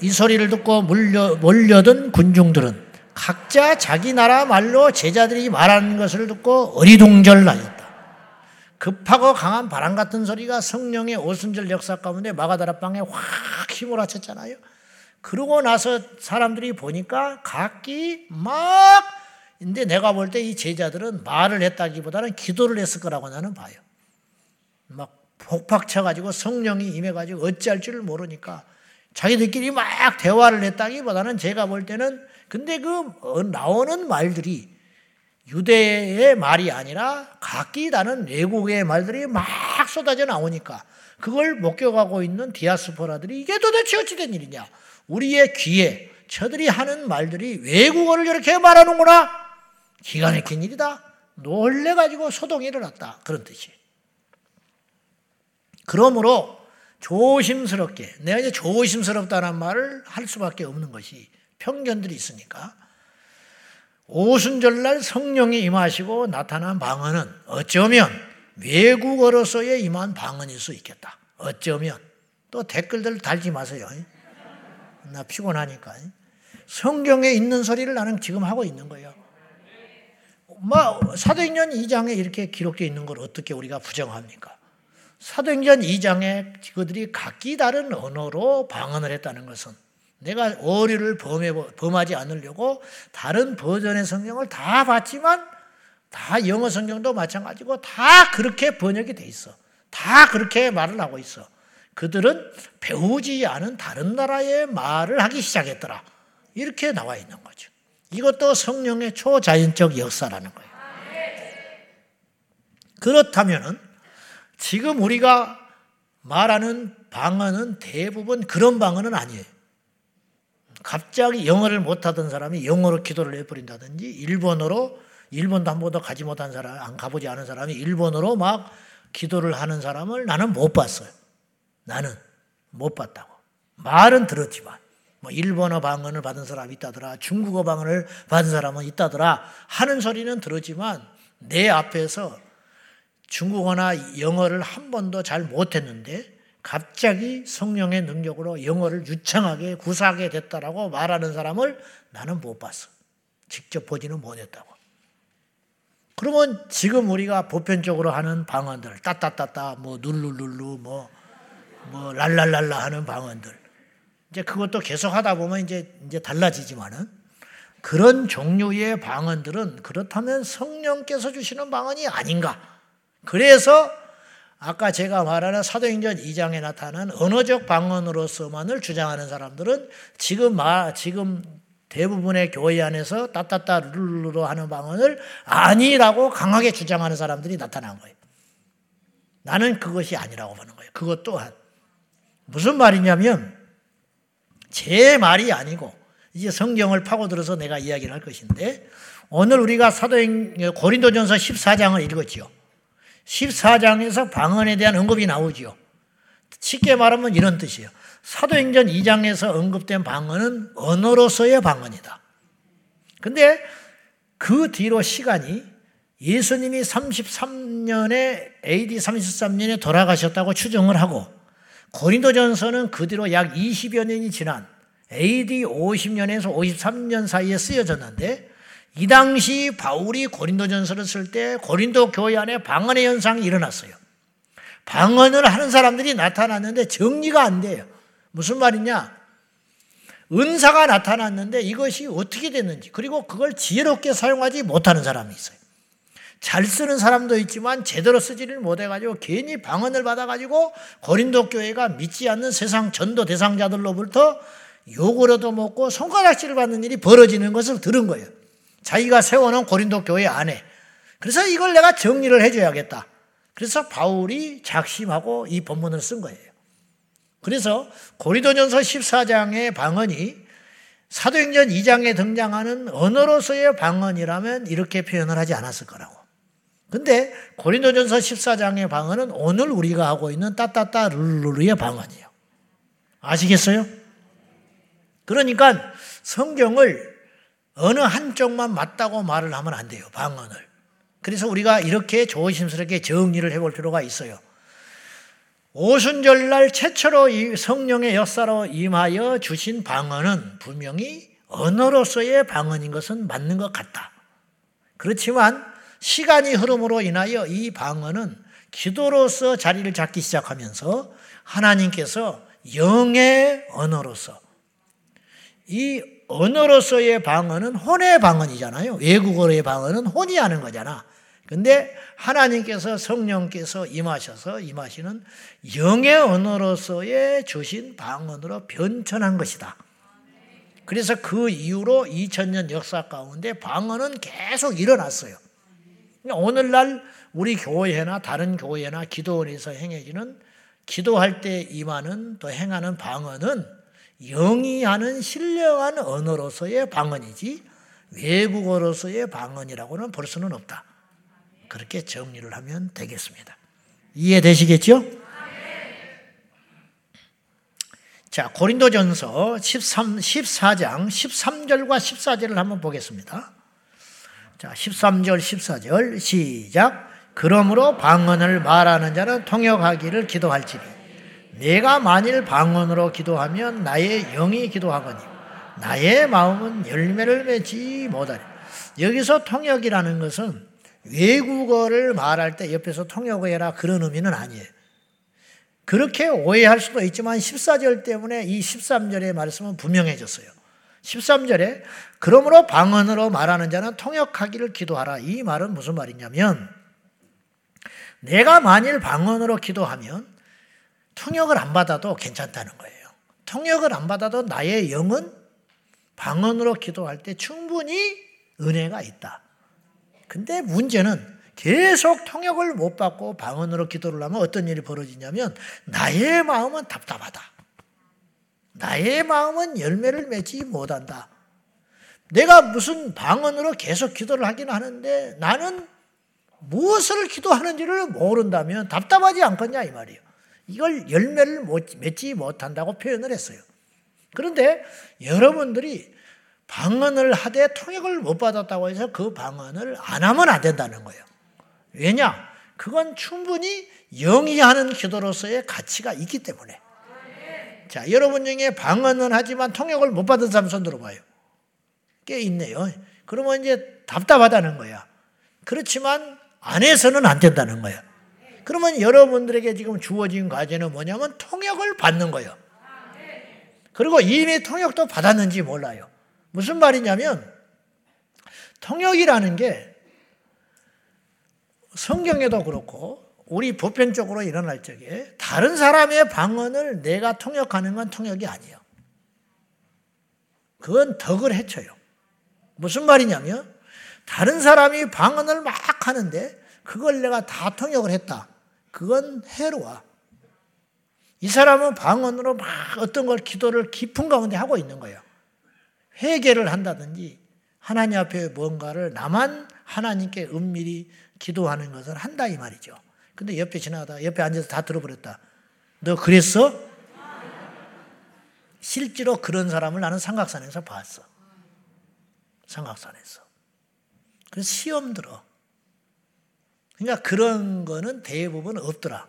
이 소리를 듣고 몰려, 몰려든 군중들은 각자 자기 나라 말로 제자들이 말하는 것을 듣고 어리둥절하였다. 급하고 강한 바람 같은 소리가 성령의 오순절 역사 가운데 마가다라 방에 확 휘몰아쳤잖아요. 그러고 나서 사람들이 보니까 각기 막 근데 내가 볼 때 이 제자들은 말을 했다기보다는 기도를 했을 거라고 나는 봐요. 막 폭팍 쳐가지고 성령이 임해가지고 어찌할 줄을 모르니까 자기들끼리 막 대화를 했다기보다는 제가 볼 때는 근데 그 어, 나오는 말들이 유대의 말이 아니라 각기 다른 외국의 말들이 막 쏟아져 나오니까 그걸 목격하고 있는 디아스포라들이 이게 도대체 어찌된 일이냐. 우리의 귀에 저들이 하는 말들이 외국어를 이렇게 말하는구나. 기가 막힌 일이다. 놀래가지고 소동이 일어났다. 그런 뜻이에요. 그러므로 조심스럽게 내가 이제 조심스럽다는 말을 할 수밖에 없는 것이 편견들이 있으니까 오순절날 성령이 임하시고 나타난 방언은 어쩌면 외국어로서의 임한 방언일 수 있겠다. 어쩌면 또 댓글들 달지 마세요. 나 피곤하니까 성경에 있는 소리를 나는 지금 하고 있는 거예요. 뭐 사도행전 2장에 이렇게 기록되어 있는 걸 어떻게 우리가 부정합니까? 사도행전 2장에 그들이 각기 다른 언어로 방언을 했다는 것은 내가 오류를 범해, 범하지 않으려고 다른 버전의 성경을 다 봤지만 다 영어 성경도 마찬가지고 다 그렇게 번역이 돼 있어. 다 그렇게 말을 하고 있어. 그들은 배우지 않은 다른 나라의 말을 하기 시작했더라. 이렇게 나와 있는 거죠. 이것도 성령의 초자연적 역사라는 거예요. 그렇다면 지금 우리가 말하는 방언은 대부분 그런 방언은 아니에요. 갑자기 영어를 못하던 사람이 영어로 기도를 해버린다든지 일본어로 일본도 한 번도 가지 못한 사람, 안 가보지 않은 사람이 일본어로 막 기도를 하는 사람을 나는 못 봤어요. 나는 못 봤다고. 말은 들었지만 뭐 일본어 방언을 받은 사람이 있다더라, 중국어 방언을 받은 사람은 있다더라 하는 소리는 들었지만 내 앞에서 중국어나 영어를 한 번도 잘 못했는데 갑자기 성령의 능력으로 영어를 유창하게 구사하게 됐다라고 말하는 사람을 나는 못 봤어. 직접 보지는 못했다고. 그러면 지금 우리가 보편적으로 하는 방언들, 따따따따, 뭐 룰루룰루, 뭐, 뭐 랄랄랄라 하는 방언들. 이제 그것도 계속 하다 보면 이제, 이제 달라지지만은 그런 종류의 방언들은 그렇다면 성령께서 주시는 방언이 아닌가. 그래서 아까 제가 말하는 사도행전 2장에 나타난 언어적 방언으로서만을 주장하는 사람들은 지금 마, 지금 대부분의 교회 안에서 따따따 룰루로 하는 방언을 아니라고 강하게 주장하는 사람들이 나타난 거예요. 나는 그것이 아니라고 보는 거예요. 그것 또한. 무슨 말이냐면 제 말이 아니고 이제 성경을 파고들어서 내가 이야기를 할 것인데 오늘 우리가 사도행 고린도전서 14장을 읽었지요. 14장에서 방언에 대한 언급이 나오지요. 쉽게 말하면 이런 뜻이에요. 사도행전 2장에서 언급된 방언은 언어로서의 방언이다. 근데 그 뒤로 시간이 예수님이 33년에 AD 33년에 돌아가셨다고 추정을 하고 고린도전서는 그 뒤로 약 20여 년이 지난 AD 50년에서 53년 사이에 쓰여졌는데 이 당시 바울이 고린도전서를 쓸 때 고린도 교회 안에 방언의 현상이 일어났어요. 방언을 하는 사람들이 나타났는데 정리가 안 돼요. 무슨 말이냐? 은사가 나타났는데 이것이 어떻게 됐는지 그리고 그걸 지혜롭게 사용하지 못하는 사람이 있어요. 잘 쓰는 사람도 있지만 제대로 쓰지를 못해가지고 괜히 방언을 받아가지고 고린도 교회가 믿지 않는 세상 전도 대상자들로부터 욕을 얻어먹고 손가락질을 받는 일이 벌어지는 것을 들은 거예요. 자기가 세워놓은 고린도 교회 안에. 그래서 이걸 내가 정리를 해줘야겠다. 그래서 바울이 작심하고 이 본문을 쓴 거예요. 그래서 고린도전서 14장의 방언이 사도행전 2장에 등장하는 언어로서의 방언이라면 이렇게 표현을 하지 않았을 거라고. 근데 고린도전서 14장의 방언은 오늘 우리가 하고 있는 따따따 룰루르의 방언이에요. 아시겠어요? 그러니까 성경을 어느 한쪽만 맞다고 말을 하면 안 돼요. 방언을. 그래서 우리가 이렇게 조심스럽게 정리를 해볼 필요가 있어요. 오순절날 최초로 이 성령의 역사로 임하여 주신 방언은 분명히 언어로서의 방언인 것은 맞는 것 같다. 그렇지만 시간이 흐름으로 인하여 이 방언은 기도로서 자리를 잡기 시작하면서 하나님께서 영의 언어로서 이 언어로서의 방언은 혼의 방언이잖아요. 외국어의 방언은 혼이 하는 거잖아. 근데 하나님께서 성령께서 임하셔서 임하시는 영의 언어로서의 주신 방언으로 변천한 것이다. 그래서 그 이후로 2000년 역사 가운데 방언은 계속 일어났어요. 오늘날 우리 교회나 다른 교회나 기도원에서 행해지는 기도할 때 임하는 또 행하는 방언은 영이 하는 신령한 언어로서의 방언이지 외국어로서의 방언이라고는 볼 수는 없다. 그렇게 정리를 하면 되겠습니다. 이해되시겠죠? 자, 고린도전서 13, 14장 13절과 14절을 한번 보겠습니다. 자, 13절, 14절 시작. 그러므로 방언을 말하는 자는 통역하기를 기도할지니 내가 만일 방언으로 기도하면 나의 영이 기도하거니 나의 마음은 열매를 맺지 못하리. 여기서 통역이라는 것은 외국어를 말할 때 옆에서 통역을 해라 그런 의미는 아니에요. 그렇게 오해할 수도 있지만 14절 때문에 이 13절의 말씀은 분명해졌어요. 13절에 그러므로 방언으로 말하는 자는 통역하기를 기도하라. 이 말은 무슨 말이냐면 내가 만일 방언으로 기도하면 통역을 안 받아도 괜찮다는 거예요. 통역을 안 받아도 나의 영은 방언으로 기도할 때 충분히 은혜가 있다. 근데 문제는 계속 통역을 못 받고 방언으로 기도를 하면 어떤 일이 벌어지냐면 나의 마음은 답답하다. 나의 마음은 열매를 맺지 못한다. 내가 무슨 방언으로 계속 기도를 하긴 하는데 나는 무엇을 기도하는지를 모른다면 답답하지 않겠냐 이 말이에요. 이걸 열매를 맺지 못한다고 표현을 했어요. 그런데 여러분들이 방언을 하되 통역을 못 받았다고 해서 그 방언을 안 하면 안 된다는 거예요. 왜냐? 그건 충분히 영위하는 기도로서의 가치가 있기 때문에. 자, 여러분 중에 방언은 하지만 통역을 못 받은 사람 손 들어봐요. 꽤 있네요. 그러면 이제 답답하다는 거야. 그렇지만 안에서는 안 된다는 거야. 그러면 여러분들에게 지금 주어진 과제는 뭐냐면 통역을 받는 거예요. 그리고 이미 통역도 받았는지 몰라요. 무슨 말이냐면 통역이라는 게 성경에도 그렇고 우리 보편적으로 일어날 적에 다른 사람의 방언을 내가 통역하는 건 통역이 아니에요. 그건 덕을 해쳐요. 무슨 말이냐면 다른 사람이 방언을 막 하는데 그걸 내가 다 통역을 했다. 그건 해로워. 이 사람은 방언으로 막 어떤 걸 기도를 깊은 가운데 하고 있는 거예요. 회개를 한다든지 하나님 앞에 뭔가를 나만 하나님께 은밀히 기도하는 것을 한다 이 말이죠. 근데 옆에 지나가다 옆에 앉아서 다 들어버렸다. 너 그랬어? 실제로 그런 사람을 나는 삼각산에서 봤어. 삼각산에서. 그래서 시험 들어. 그러니까 그런 거는 대부분 없더라.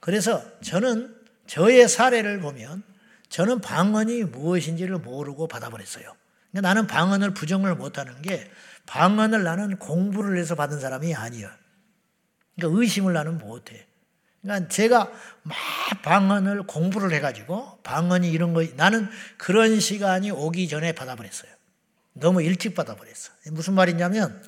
그래서 저는 저의 사례를 보면 저는 방언이 무엇인지를 모르고 받아버렸어요. 그러니까 나는 방언을 부정을 못하는 게 방언을 나는 공부를 해서 받은 사람이 아니에요. 그러니까 의심을 나는 못해. 그러니까 제가 막 방언을 공부를 해가지고 방언이 이런 거 나는 그런 시간이 오기 전에 받아버렸어요. 너무 일찍 받아버렸어. 무슨 말이냐면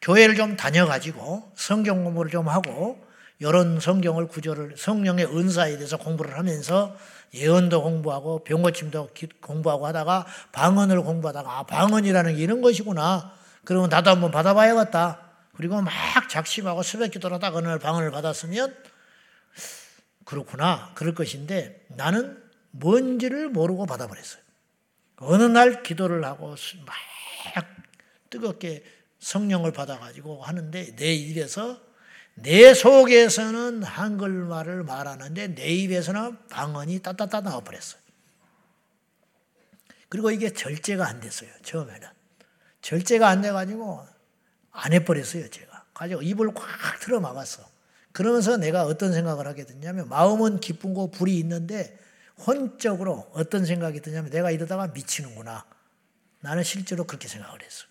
교회를 좀 다녀가지고 성경 공부를 좀 하고 이런 성경을 구조를 성령의 은사에 대해서 공부를 하면서 예언도 공부하고 병고침도 공부하고 하다가 방언을 공부하다가 아, 방언이라는 게 이런 것이구나. 그러면 나도 한번 받아봐야겠다. 그리고 막 작심하고 수백 기도를 하다가 어느 날 방언을 받았으면 그렇구나. 그럴 것인데 나는 뭔지를 모르고 받아버렸어요. 어느 날 기도를 하고 막 뜨겁게 성령을 받아가지고 하는데 내 입에서 내 속에서는 한글말을 말하는데 내 입에서는 방언이 따따따 나와버렸어요. 그리고 이게 절제가 안 됐어요. 처음에는. 절제가 안 돼가지고 안 해버렸어요. 제가. 가지고 입을 꽉 틀어 막았어. 그러면서 내가 어떤 생각을 하게 됐냐면 마음은 기쁜 거 불이 있는데 혼적으로 어떤 생각이 드냐면 내가 이러다가 미치는구나. 나는 실제로 그렇게 생각을 했어.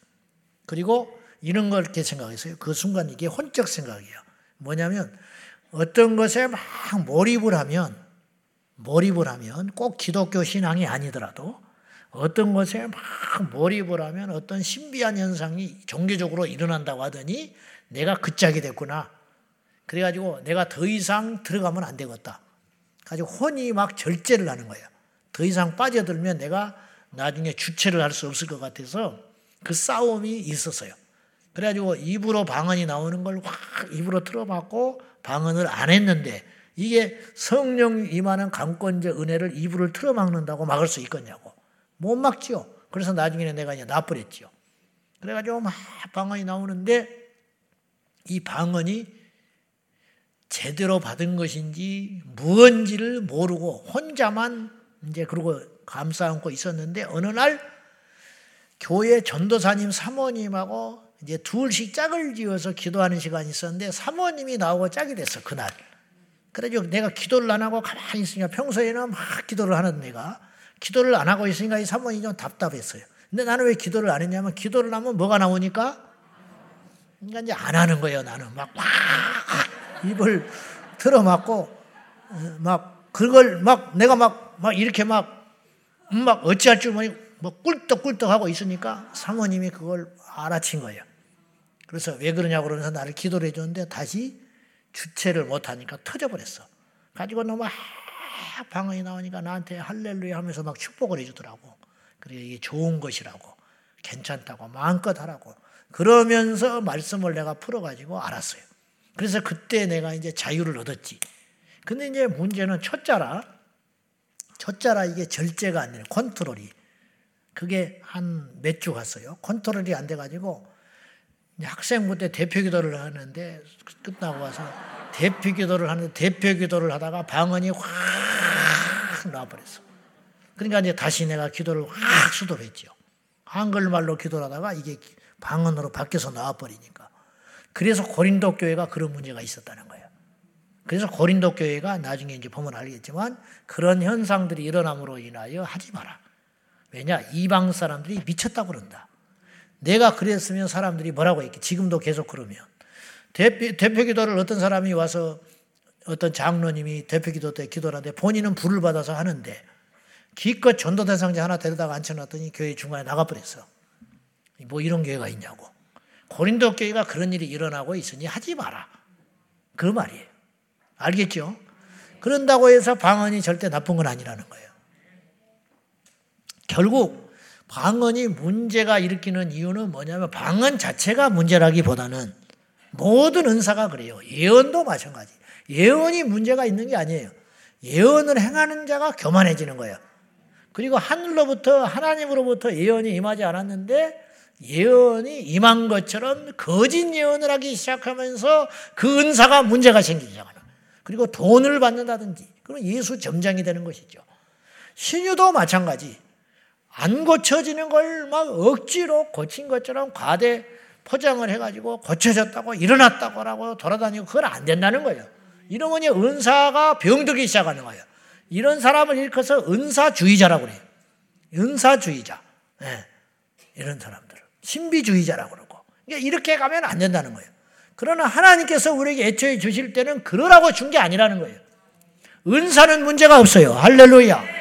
그리고 이런 걸 이렇게 생각했어요. 그 순간 이게 혼적 생각이에요. 뭐냐면 어떤 것에 막 몰입을 하면 몰입을 하면 꼭 기독교 신앙이 아니더라도 어떤 것에 막 몰입을 하면 어떤 신비한 현상이 종교적으로 일어난다고 하더니 내가 그 짝이 됐구나. 그래가지고 내가 더 이상 들어가면 안 되겠다. 가지고 혼이 막 절제를 하는 거예요. 더 이상 빠져들면 내가 나중에 주체를 할 수 없을 것 같아서 그 싸움이 있었어요. 그래가지고 입으로 방언이 나오는 걸 확 입으로 틀어막고 방언을 안 했는데 이게 성령 임하는 강권적 은혜를 입으로 틀어막는다고 막을 수 있겠냐고. 못 막지요. 그래서 나중에는 내가 이제 나버렸지요. 그래가지고 막 방언이 나오는데 이 방언이 제대로 받은 것인지 무언지를 모르고 혼자만 이제 그러고 감싸 안고 있었는데 어느 날 교회 전도사님 사모님하고 이제 둘씩 짝을 지어서 기도하는 시간이 있었는데 사모님이 나오고 짝이 됐어 그날. 그래가지고 내가 기도를 안 하고 가만히 있으니까 평소에는 막 기도를 하는 내가 기도를 안 하고 있으니까 이 사모님이 좀 답답했어요. 근데 나는 왜 기도를 안 했냐면 기도를 하면 뭐가 나오니까 그러니까 이제 안 하는 거예요 나는 막, 막 입을 틀어막고 막 그걸 막 내가 막, 막 이렇게 막, 막 어찌할 줄 모르고 뭐 꿀떡꿀떡 하고 있으니까 사모님이 그걸 알아챈 거예요. 그래서 왜 그러냐고 그러면서 나를 기도를 해줬는데 다시 주체를 못하니까 터져버렸어. 가지고 너무 방언이 나오니까 나한테 할렐루야 하면서 막 축복을 해주더라고. 그래 이게 좋은 것이라고 괜찮다고 마음껏 하라고 그러면서 말씀을 내가 풀어가지고 알았어요. 그래서 그때 내가 이제 자유를 얻었지. 근데 이제 문제는 첫자라, 첫자라 이게 절제가 안 되는 컨트롤이. 그게 한 몇 주 갔어요. 컨트롤이 안 돼가지고 학생부 때 대표 기도를 하는데 끝나고 와서 대표 기도를 하는데 대표 기도를 하다가 방언이 확 나와버렸어. 그러니까 이제 다시 내가 기도를 확 수도했죠. 한글말로 기도를 하다가 이게 방언으로 바뀌어서 나와버리니까. 그래서 고린도 교회가 그런 문제가 있었다는 거예요. 그래서 고린도 교회가 나중에 이제 보면 알겠지만 그런 현상들이 일어남으로 인하여 하지 마라. 왜냐? 이방 사람들이 미쳤다고 그런다. 내가 그랬으면 사람들이 뭐라고 했겠 지금도 계속 그러면. 대표, 대표 기도를 어떤 사람이 와서 어떤 장로님이 대표 기도 때 기도를 하는데 본인은 불을 받아서 하는데 기껏 전도 대 상자 하나 데려다가 앉혀놨더니 교회 중간에 나가버렸어. 뭐 이런 교회가 있냐고. 고린도 교회가 그런 일이 일어나고 있으니 하지 마라. 그 말이에요. 알겠죠? 그런다고 해서 방언이 절대 나쁜 건 아니라는 거예요. 결국 방언이 문제가 일으키는 이유는 뭐냐면 방언 자체가 문제라기보다는 모든 은사가 그래요. 예언도 마찬가지. 예언이 문제가 있는 게 아니에요. 예언을 행하는 자가 교만해지는 거예요. 그리고 하늘로부터 하나님으로부터 예언이 임하지 않았는데 예언이 임한 것처럼 거짓 예언을 하기 시작하면서 그 은사가 문제가 생기기 시작하는 그리고 돈을 받는다든지 그럼 예수 점장이 되는 것이죠. 신유도 마찬가지. 안 고쳐지는 걸 막 억지로 고친 것처럼 과대 포장을 해가지고 고쳐졌다고 일어났다고 라고 돌아다니고 그건 안 된다는 거예요. 이러면 은사가 병들기 시작하는 거예요. 이런 사람을 일컬어서 은사주의자라고 그래요. 은사주의자. 네. 이런 사람들. 신비주의자라고 그러고. 그러니까 이렇게 가면 안 된다는 거예요. 그러나 하나님께서 우리에게 애초에 주실 때는 그러라고 준 게 아니라는 거예요. 은사는 문제가 없어요. 할렐루야.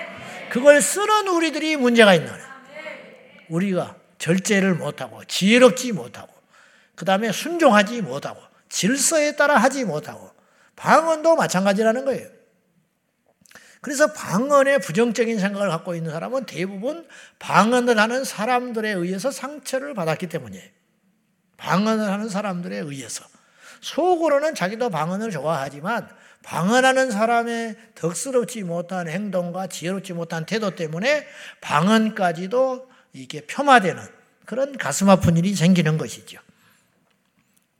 그걸 쓰는 우리들이 문제가 있는 거예요. 우리가 절제를 못하고 지혜롭지 못하고 그 다음에 순종하지 못하고 질서에 따라 하지 못하고 방언도 마찬가지라는 거예요. 그래서 방언에 부정적인 생각을 갖고 있는 사람은 대부분 방언을 하는 사람들에 의해서 상처를 받았기 때문이에요. 방언을 하는 사람들에 의해서. 속으로는 자기도 방언을 좋아하지만 방언하는 사람의 덕스럽지 못한 행동과 지혜롭지 못한 태도 때문에 방언까지도 이게 폄하되는 그런 가슴 아픈 일이 생기는 것이죠.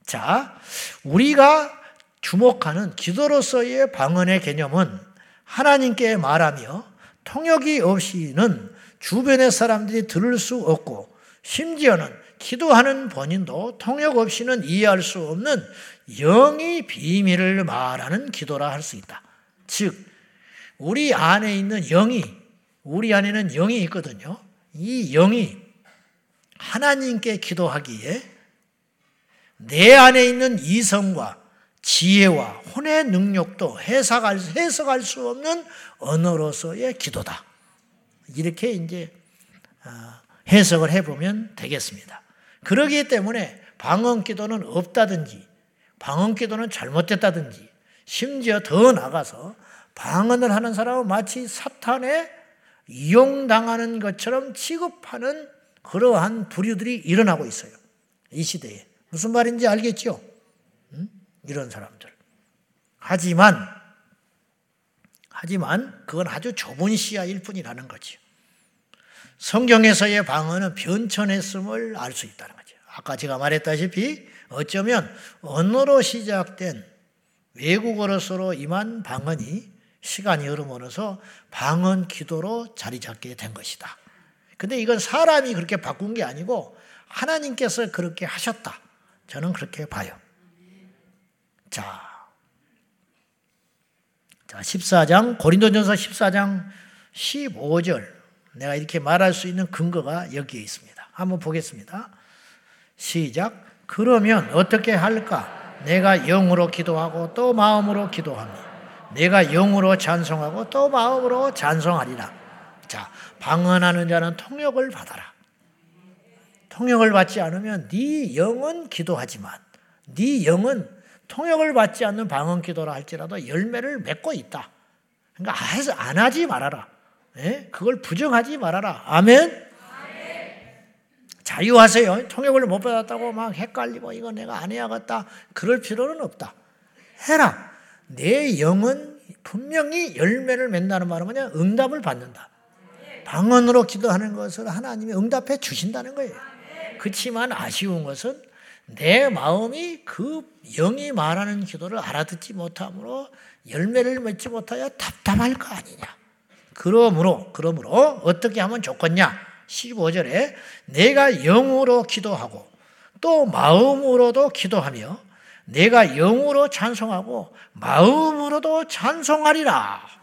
자, 우리가 주목하는 기도로서의 방언의 개념은 하나님께 말하며 통역이 없이는 주변의 사람들이 들을 수 없고 심지어는 기도하는 본인도 통역 없이는 이해할 수 없는 영이 비밀을 말하는 기도라 할 수 있다. 즉, 우리 안에 있는 영이, 우리 안에는 영이 있거든요. 이 영이 하나님께 기도하기에 내 안에 있는 이성과 지혜와 혼의 능력도 해석할, 해석할 수 없는 언어로서의 기도다. 이렇게 이제 어, 해석을 해보면 되겠습니다. 그러기 때문에 방언 기도는 없다든지 방언 기도는 잘못됐다든지 심지어 더 나가서 방언을 하는 사람은 마치 사탄에 이용당하는 것처럼 취급하는 그러한 부류들이 일어나고 있어요. 이 시대에. 무슨 말인지 알겠죠? 음? 이런 사람들. 하지만, 하지만 그건 아주 좁은 시야일 뿐이라는 거죠. 성경에서의 방언은 변천했음을 알 수 있다는 거죠. 아까 제가 말했다시피 어쩌면 언어로 시작된 외국어로서로 임한 방언이 시간이 흐름으로써 방언 기도로 자리 잡게 된 것이다. 근데 이건 사람이 그렇게 바꾼 게 아니고 하나님께서 그렇게 하셨다. 저는 그렇게 봐요. 자. 자, 14장, 고린도전서 14장 15절. 내가 이렇게 말할 수 있는 근거가 여기에 있습니다. 한번 보겠습니다. 시작. 그러면 어떻게 할까? 내가 영으로 기도하고 또 마음으로 기도하며 내가 영으로 찬송하고 또 마음으로 찬송하리라. 자, 방언하는 자는 통역을 받아라. 통역을 받지 않으면 네 영은 기도하지만 네 영은 통역을 받지 않는 방언 기도라 할지라도 열매를 맺고 있다. 그러니까 안 하지 말아라. 예? 그걸 부정하지 말아라. 아멘. 자유하세요. 통역을 못 받았다고 막 헷갈리고 이거 내가 안 해야겠다. 그럴 필요는 없다. 해라. 내 영은 분명히 열매를 맺는다는 말은 뭐냐? 응답을 받는다. 방언으로 기도하는 것을 하나님이 응답해 주신다는 거예요. 그렇지만 아쉬운 것은 내 마음이 그 영이 말하는 기도를 알아듣지 못함으로 열매를 맺지 못하여 답답할 거 아니냐. 그러므로, 그러므로 어떻게 하면 좋겠냐? 15절에 내가 영으로 기도하고 또 마음으로도 기도하며 내가 영으로 찬송하고 마음으로도 찬송하리라.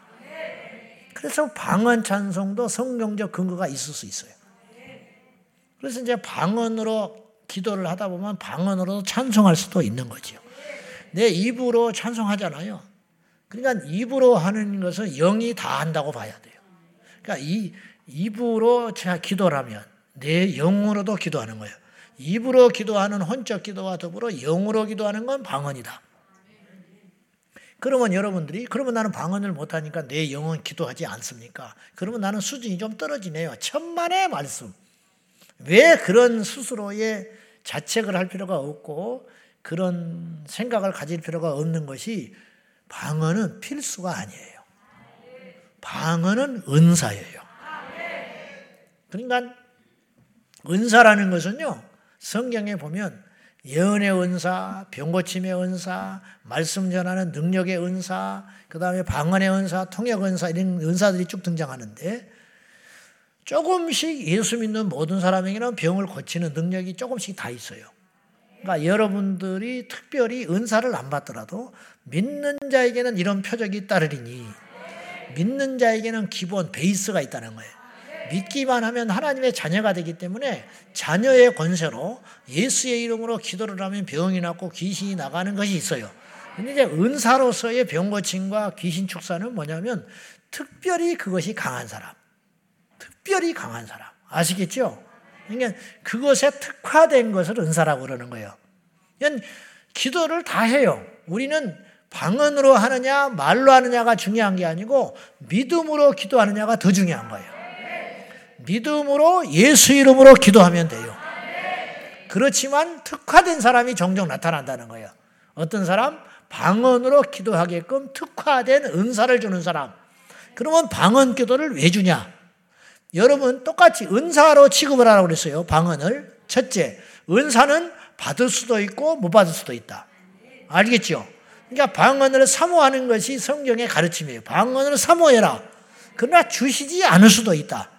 그래서 방언 찬송도 성경적 근거가 있을 수 있어요. 그래서 이제 방언으로 기도를 하다 보면 방언으로도 찬송할 수도 있는 거죠. 내 입으로 찬송하잖아요. 그러니까 입으로 하는 것은 영이 다 한다고 봐야 돼요. 그러니까 이 입으로 제가 기도라면 내 영으로도 기도하는 거예요. 입으로 기도하는 혼적 기도와 더불어 영으로 기도하는 건 방언이다. 그러면 여러분들이 그러면 나는 방언을 못하니까 내 영은 기도하지 않습니까? 그러면 나는 수준이 좀 떨어지네요. 천만의 말씀. 왜 그런 스스로의 자책을 할 필요가 없고 그런 생각을 가질 필요가 없는 것이 방언은 필수가 아니에요. 방언은 은사예요. 그러니까 은사라는 것은요. 성경에 보면 예언의 은사, 병고침의 은사, 말씀 전하는 능력의 은사, 그 다음에 방언의 은사, 통역 은사 이런 은사들이 쭉 등장하는데 조금씩 예수 믿는 모든 사람에게는 병을 고치는 능력이 조금씩 다 있어요. 그러니까 여러분들이 특별히 은사를 안 받더라도 믿는 자에게는 이런 표적이 따르리니 믿는 자에게는 기본 베이스가 있다는 거예요. 믿기만 하면 하나님의 자녀가 되기 때문에 자녀의 권세로 예수의 이름으로 기도를 하면 병이 낫고 귀신이 나가는 것이 있어요. 근데 이제 은사로서의 병 고침과 귀신 축사는 뭐냐면 특별히 그것이 강한 사람. 특별히 강한 사람. 아시겠죠? 그러니까 그것에 특화된 것을 은사라고 그러는 거예요. 그러 기도를 다 해요. 우리는 방언으로 하느냐, 말로 하느냐가 중요한 게 아니고 믿음으로 기도하느냐가 더 중요한 거예요. 믿음으로 예수 이름으로 기도하면 돼요. 그렇지만 특화된 사람이 종종 나타난다는 거예요. 어떤 사람? 방언으로 기도하게끔 특화된 은사를 주는 사람. 그러면 방언 기도를 왜 주냐? 여러분 똑같이 은사로 취급을 하라고 그랬어요. 방언을. 첫째, 은사는 받을 수도 있고 못 받을 수도 있다. 알겠죠? 그러니까 방언을 사모하는 것이 성경의 가르침이에요. 방언을 사모해라. 그러나 주시지 않을 수도 있다.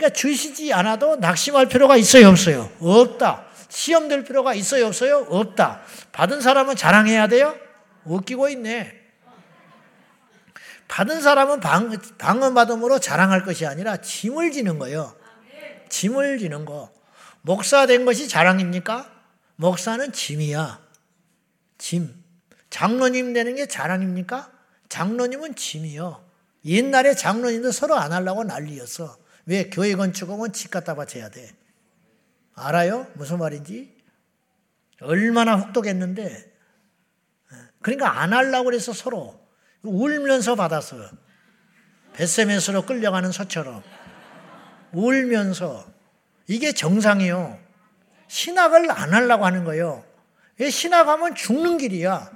그러니까 주시지 않아도 낙심할 필요가 있어요, 없어요? 없다. 시험 될 필요가 있어요, 없어요? 없다. 받은 사람은 자랑해야 돼요? 웃기고 있네. 받은 사람은 방, 방언 받음으로 자랑할 것이 아니라 짐을 지는 거예요. 짐을 지는 거. 목사 된 것이 자랑입니까? 목사는 짐이야. 짐. 장로님 되는 게 자랑입니까? 장로님은 짐이요. 옛날에 장로님도 서로 안 하려고 난리였어. 왜? 교회 건축하면 집 갖다 바쳐야 돼. 알아요? 무슨 말인지? 얼마나 혹독했는데. 그러니까 안 하려고 그래서 서로. 울면서 받았어. 뱃셈에서로 끌려가는 소처럼. 울면서. 이게 정상이요. 신학을 안 하려고 하는 거예요. 왜 신학하면 죽는 길이야.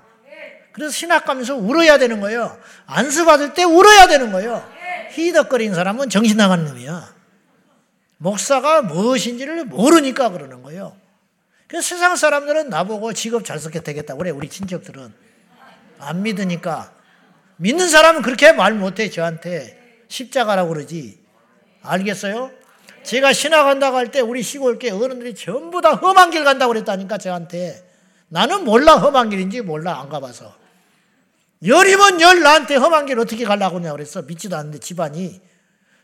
그래서 신학 가면서 울어야 되는 거예요. 안수 받을 때 울어야 되는 거예요. 희덕거리는 사람은 정신 나간 놈이야. 목사가 무엇인지를 모르니까 그러는 거예요. 그래서 세상 사람들은 나보고 직업 잘 쓰게 되겠다. 그래, 우리 친척들은. 안 믿으니까. 믿는 사람은 그렇게 말 못해, 저한테. 십자가라고 그러지. 알겠어요? 제가 신학 간다고 할 때 우리 시골계 어른들이 전부 다 험한 길 간다고 그랬다니까, 저한테. 나는 몰라, 험한 길인지 몰라, 안 가봐서. 열이면 열 나한테 험한 길 어떻게 가려고 그러냐고 그랬어. 믿지도 않는데 집안이.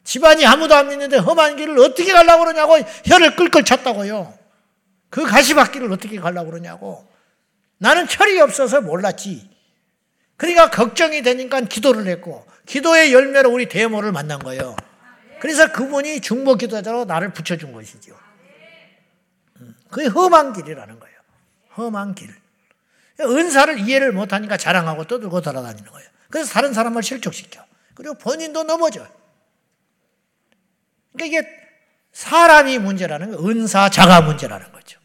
집안이 아무도 안 믿는데 험한 길을 어떻게 가려고 그러냐고 혀를 끌끌 찼다고요. 그 가시밭길을 어떻게 가려고 그러냐고. 나는 철이 없어서 몰랐지. 그러니까 걱정이 되니까 기도를 했고 기도의 열매로 우리 대모를 만난 거예요. 그래서 그분이 중보 기도자로 나를 붙여준 것이죠. 음, 그게 험한 길이라는 거예요. 험한 길. 은사를 이해를 못하니까 자랑하고 떠들고 돌아다니는 거예요. 그래서 다른 사람을 실족시켜. 그리고 본인도 넘어져. 그러니까 이게 사람이 문제라는 거, 은사 자가 문제라는 거죠.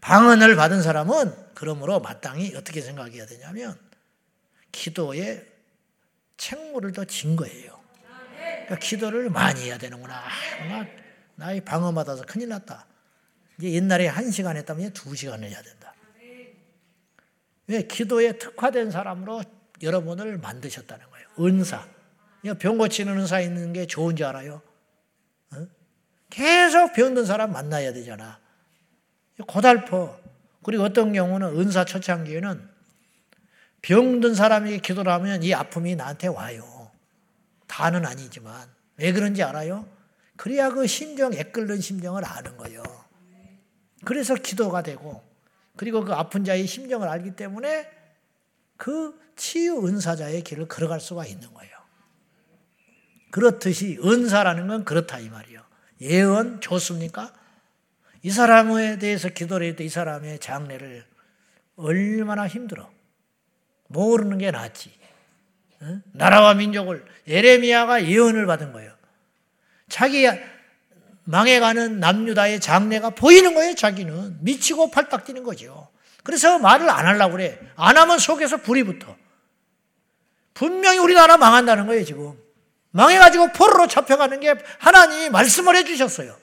방언을 받은 사람은 그러므로 마땅히 어떻게 생각해야 되냐면 기도에 책무를 더 진 거예요. 그러니까 기도를 많이 해야 되는구나. 아, 나, 나이 방언 받아서 큰일 났다. 이제 옛날에 한 시간 했다면 두 시간 해야 된다. 왜? 기도에 특화된 사람으로 여러분을 만드셨다는 거예요. 은사. 병 고치는 은사 있는 게 좋은 줄 알아요? 어? 계속 병든 사람 만나야 되잖아. 고달퍼. 그리고 어떤 경우는 은사 초창기에는 병든 사람에게 기도를 하면 이 아픔이 나한테 와요. 다는 아니지만. 왜 그런지 알아요? 그래야 그 심정, 애끓는 심정을 아는 거예요. 그래서 기도가 되고, 그리고 그 아픈 자의 심정을 알기 때문에 그 치유 은사자의 길을 걸어갈 수가 있는 거예요. 그렇듯이 은사라는 건 그렇다 이 말이에요. 예언 좋습니까? 이 사람에 대해서 기도를 해도 이 사람의 장래를 얼마나 힘들어. 모르는 게 낫지. 응? 나라와 민족을 예레미야가 예언을 받은 거예요. 자기 망해가는 남유다의 장래가 보이는 거예요. 자기는 미치고 팔딱 뛰는 거죠. 그래서 말을 안 하려고 그래. 안 하면 속에서 불이 붙어. 분명히 우리나라 망한다는 거예요, 지금. 망해가지고 포로로 잡혀가는 게 하나님이 말씀을 해주셨어요.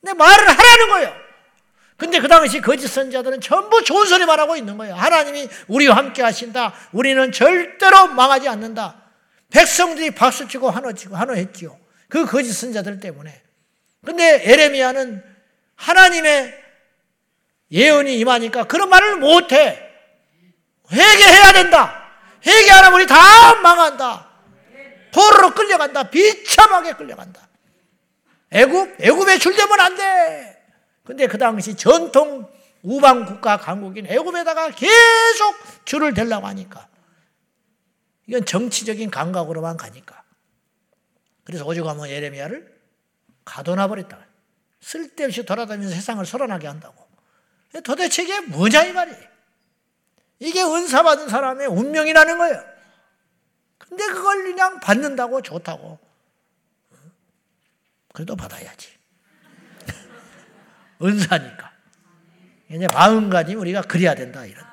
근데 말을 하라는 거예요. 근데 그 당시 거짓 선자들은 전부 좋은 소리만 하고 있는 거예요. 하나님이 우리와 함께 하신다. 우리는 절대로 망하지 않는다. 백성들이 박수치고 환호치고 환호했지요. 그 거짓 선자들 때문에. 근데 에레미야는 하나님의 예언이 임하니까 그런 말을 못해. 회개해야 된다. 회개 안 하면 우리 다 망한다. 포로로 끌려간다. 비참하게 끌려간다. 애굽, 애굽에 줄되면 안 돼. 근데 그 당시 전통 우방 국가 강국인 애굽에다가 계속 줄을 대려고 하니까 이건 정치적인 감각으로만 가니까. 그래서 오죽하면 예레미야를 가둬놔 버렸다. 쓸데없이 돌아다니면서 세상을 소란하게 한다고. 도대체 이게 뭐냐 이 말이에요. 이게 은사 받은 사람의 운명이라는 거예요. 근데 그걸 그냥 받는다고 좋다고. 그래도 받아야지. 은사니까. 이제 마음가짐 우리가 그래야 된다 이런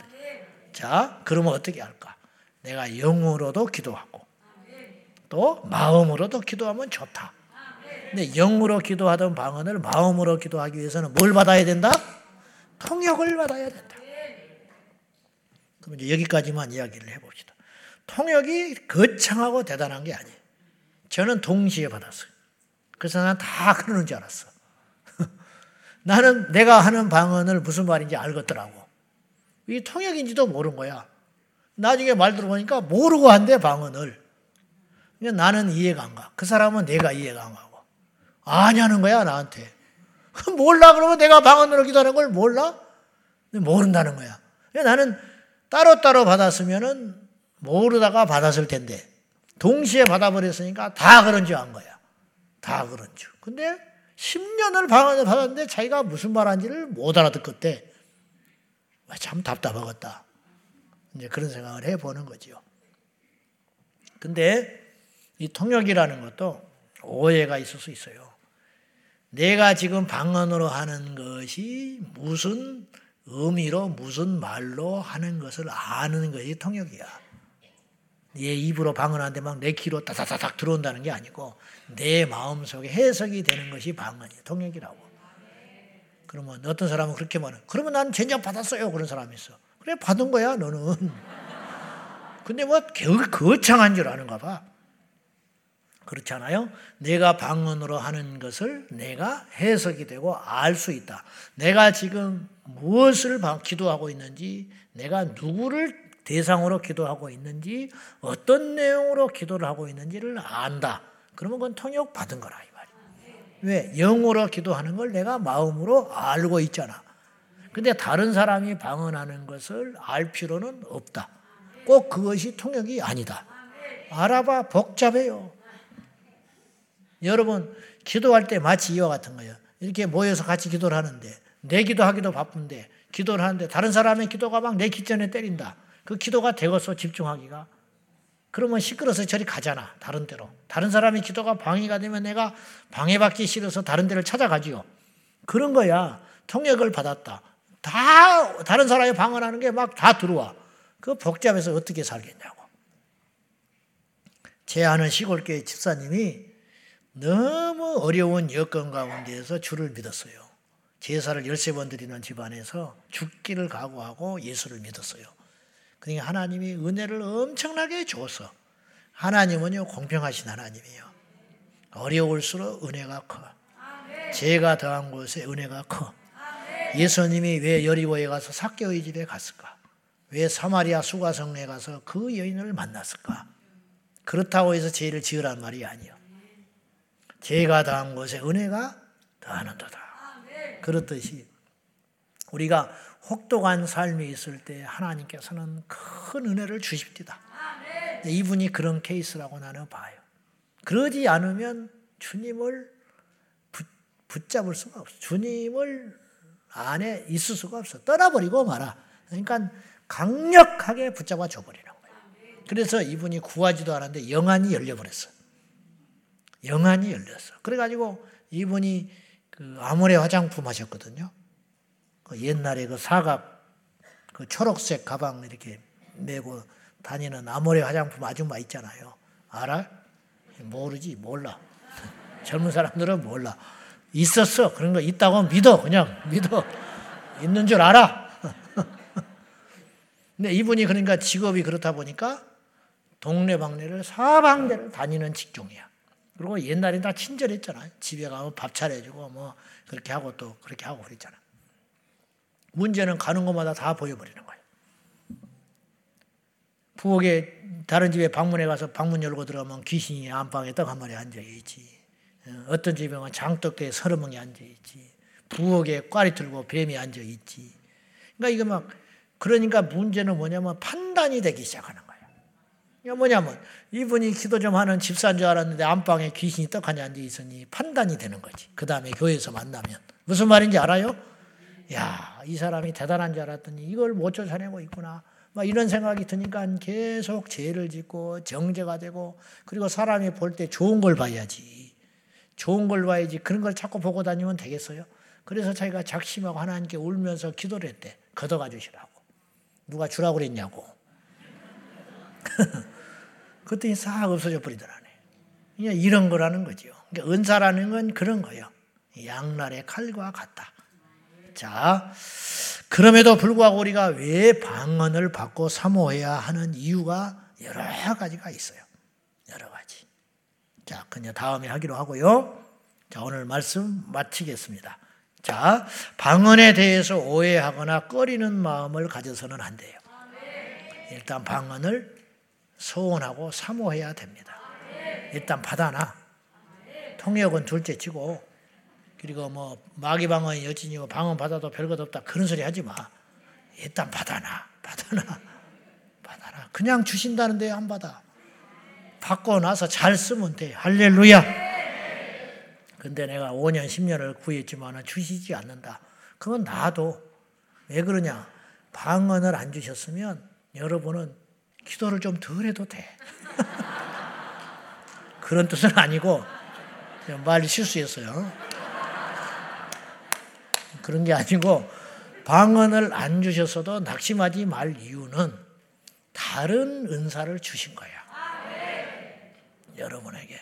자, 그러면 어떻게 할까? 내가 영으로도 기도하고 또 마음으로도 기도하면 좋다. 근데 영으로 기도하던 방언을 마음으로 기도하기 위해서는 뭘 받아야 된다? 통역을 받아야 된다. 그럼 이제 여기까지만 이야기를 해봅시다. 통역이 거창하고 대단한 게 아니에요. 저는 동시에 받았어요. 그래서 난 다 그러는 줄 알았어. 나는 내가 하는 방언을 무슨 말인지 알겠더라고. 이 통역인지도 모르는 거야. 나중에 말 들어보니까 모르고 한대, 방언을. 나는 이해가 안 가. 그 사람은 내가 이해가 안 가고. 아냐는 거야, 나한테. 몰라, 그러면 내가 방언으로 기도하는 걸 몰라? 모른다는 거야. 나는 따로따로 받았으면은 모르다가 받았을 텐데, 동시에 받아버렸으니까 다 그런 줄 안 거야. 다 그런 줄. 근데 10년을 방언을 받았는데 자기가 무슨 말 하는지를 못 알아듣겠대. 참 답답하겠다. 이제 그런 생각을 해보는 거죠. 근데 이 통역이라는 것도 오해가 있을 수 있어요. 내가 지금 방언으로 하는 것이 무슨 의미로 무슨 말로 하는 것을 아는 것이 통역이야. 내 입으로 방언하는데 막 내 귀로 따다다닥 들어온다는 게 아니고 내 마음 속에 해석이 되는 것이 방언이야. 통역이라고. 그러면 어떤 사람은 그렇게 말해. 그러면 난 젠장 받았어요. 그런 사람이 있어. 그래 받은 거야 너는. 근데 뭐 거창한 줄 아는가 봐. 그렇잖아요. 내가 방언으로 하는 것을 내가 해석이 되고 알 수 있다. 내가 지금 무엇을 기도하고 있는지, 내가 누구를 대상으로 기도하고 있는지, 어떤 내용으로 기도를 하고 있는지를 안다. 그러면 그건 통역 받은 거라 이 말이야. 왜? 영으로 기도하는 걸 내가 마음으로 알고 있잖아. 근데 다른 사람이 방언하는 것을 알 필요는 없다. 꼭 그것이 통역이 아니다. 알아봐 복잡해요. 여러분 기도할 때 마치 이와 같은 거예요. 이렇게 모여서 같이 기도를 하는데 내 기도하기도 바쁜데 기도를 하는데 다른 사람의 기도가 막 내 기전에 때린다. 그 기도가 되겠어 집중하기가. 그러면 시끄러서 저리 가잖아. 다른 데로. 다른 사람의 기도가 방해가 되면 내가 방해받기 싫어서 다른 데를 찾아가지요. 그런 거야. 통역을 받았다. 다 다른 사람이 방언하는 게 막 다 들어와. 그 복잡해서 어떻게 살겠냐고. 제 아는 시골교회 집사님이 너무 어려운 여건 가운데에서 주를 믿었어요. 제사를 열세 번 드리는 집안에서 죽기를 각오하고 예수를 믿었어요. 그러니까 하나님이 은혜를 엄청나게 줘서 하나님은요 공평하신 하나님이에요. 어려울수록 은혜가 커. 죄가 더한 곳에 은혜가 커. 예수님이 왜 여리고에 가서 사개오의 집에 갔을까? 왜 사마리아 수가성에 가서 그 여인을 만났을까? 그렇다고 해서 죄를 지으란 말이 아니요. 죄가 더한 곳에 은혜가 더하는도다. 그렇듯이 우리가 혹독한 삶이 있을 때 하나님께서는 큰 은혜를 주십니다. 이분이 그런 케이스라고 나는 봐요. 그러지 않으면 주님을 붙잡을 수가 없어. 주님을 안에 있을 수가 없어. 떠나버리고 말아. 그러니까 강력하게 붙잡아 줘버리는 거예요. 그래서 이분이 구하지도 않았는데 영안이 열려버렸어. 영안이 열렸어. 그래가지고 이분이 그 아모레 화장품 하셨거든요. 그 옛날에 그 사각 그 초록색 가방 이렇게 메고 다니는 아모레 화장품 아줌마 있잖아요. 알아? 모르지 몰라. 젊은 사람들은 몰라. 있었어. 그런 거 있다고 믿어. 그냥 믿어. 있는 줄 알아. 근데 이분이 그러니까 직업이 그렇다 보니까 동네방네를 사방대를 다니는 직종이야. 그리고 옛날엔 다 친절했잖아요. 집에 가면 밥 차려주고 뭐 그렇게 하고 또 그렇게 하고 그랬잖아. 문제는 가는 곳마다 다 보여버리는 거예요. 부엌에 다른 집에 방문해 가서 방문 열고 들어가면 귀신이 안방에 떡한 마리 앉아 있지. 어, 어떤 집에는 장독대에 서너 명이 앉아 있지. 부엌에 꽈리 틀고 뱀이 앉아 있지. 그러니까 이거 막 그러니까 문제는 뭐냐면 판단이 되기 시작하는 거예요. 이게 뭐냐면 이분이 기도 좀 하는 집사인 줄 알았는데 안방에 귀신이 떡하니 앉아 있으니 판단이 되는 거지. 그 다음에 교회에서 만나면 무슨 말인지 알아요? 야, 이 사람이 대단한 줄 알았더니 이걸 못 쫓아내고 있구나. 막 이런 생각이 드니까 계속 죄를 짓고 정죄가 되고 그리고 사람이 볼 때 좋은 걸 봐야지. 좋은 걸 봐야지. 그런 걸 자꾸 보고 다니면 되겠어요? 그래서 자기가 작심하고 하나님께 울면서 기도를 했대. 걷어가 주시라고. 누가 주라고 그랬냐고. 그랬더니 싹 없어져 버리더라네. 그냥 이런 거라는 거죠. 그러니까 은사라는 건 그런 거예요. 양날의 칼과 같다. 자, 그럼에도 불구하고 우리가 왜 방언을 받고 사모해야 하는 이유가 여러 가지가 있어요. 여러 가지. 자, 그냥 다음에 하기로 하고요. 자, 오늘 말씀 마치겠습니다. 자, 방언에 대해서 오해하거나 꺼리는 마음을 가져서는 안 돼요. 일단 방언을 소원하고 사모해야 됩니다. 일단 받아놔. 통역은 둘째 치고 그리고 뭐 마귀 방언이 여진이고 방언 받아도 별것 없다 그런 소리 하지 마. 일단 받아놔, 받아놔, 받아놔. 그냥 주신다는데 안 받아. 받고 나서 잘 쓰면 돼. 할렐루야. 근데 내가 5년, 10년을 구했지만 주시지 않는다. 그건 나도. 왜 그러냐? 방언을 안 주셨으면 여러분은 기도를 좀 덜 해도 돼. 그런 뜻은 아니고, 말 실수했어요. 그런 게 아니고 방언을 안 주셨어도 낙심하지 말 이유는 다른 은사를 주신 거야. 여러분에게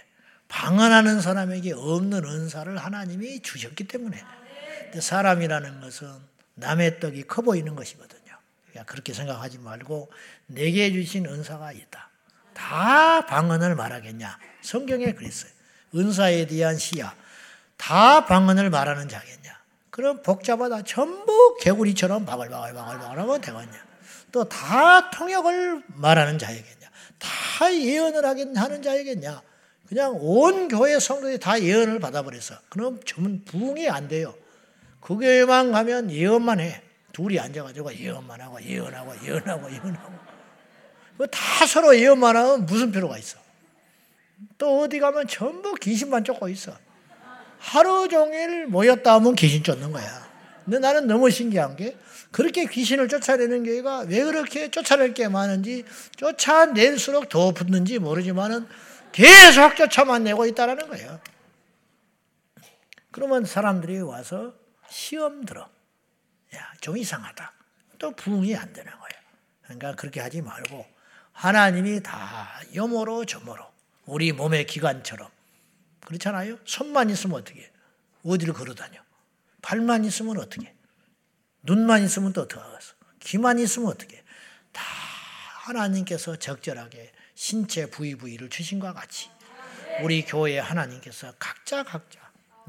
방언하는 사람에게 없는 은사를 하나님이 주셨기 때문에 사람이라는 것은 남의 떡이 커 보이는 것이거든요. 그렇게 생각하지 말고 내게 주신 은사가 있다. 다 방언을 말하겠냐? 성경에 그랬어요. 은사에 대한 시야. 다 방언을 말하는 자겠냐? 그럼 복잡하다. 전부 개구리처럼 바글바글바글바글 하면 되겠냐. 또 다 통역을 말하는 자이겠냐. 다 예언을 하는 자이겠냐. 그냥 온 교회 성도들이 다 예언을 받아버렸어. 그럼 전문 부흥이 안 돼요. 그 교회만 가면 예언만 해. 둘이 앉아가지고 예언만 하고 예언하고 예언하고 예언하고. 다 서로 예언만 하면 무슨 필요가 있어. 또 어디 가면 전부 귀신만 쫓고 있어. 하루 종일 모였다 하면 귀신 쫓는 거야. 근데 나는 너무 신기한 게 그렇게 귀신을 쫓아내는 교회가 왜 그렇게 쫓아낼 게 많은지 쫓아낼수록 더 붙는지 모르지만은 계속 쫓아만 내고 있다라는 거예요. 그러면 사람들이 와서 시험 들어. 야, 좀 이상하다. 또 부응이 안 되는 거예요. 그러니까 그렇게 하지 말고 하나님이 다 여모로 저모로 우리 몸의 기관처럼 그렇잖아요. 손만 있으면 어떻게? 어디를 걸어다녀? 발만 있으면 어떻게? 눈만 있으면 또 어떻게 하겠어? 귀만 있으면 어떻게? 다 하나님께서 적절하게 신체 부위 부위를 주신 것 같이 우리 교회 하나님께서 각자 각자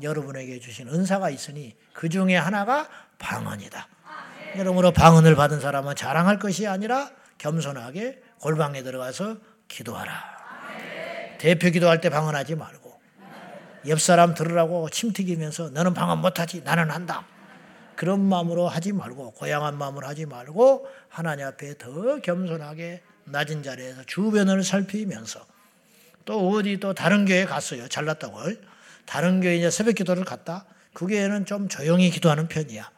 여러분에게 주신 은사가 있으니 그 중에 하나가 방언이다. 여러분으로 방언을 받은 사람은 자랑할 것이 아니라 겸손하게 골방에 들어가서 기도하라. 대표 기도할 때 방언하지 말고 옆 사람 들으라고 침 튀기면서 너는 방언 못하지 나는 한다. 그런 마음으로 하지 말고 고향한 마음으로 하지 말고 하나님 앞에 더 겸손하게 낮은 자리에서 주변을 살피면서 또 어디 또 다른 교회 갔어요. 잘났다고. 다른 교회 이제 새벽 기도를 갔다. 그 교회는 좀 조용히 기도하는 편이야.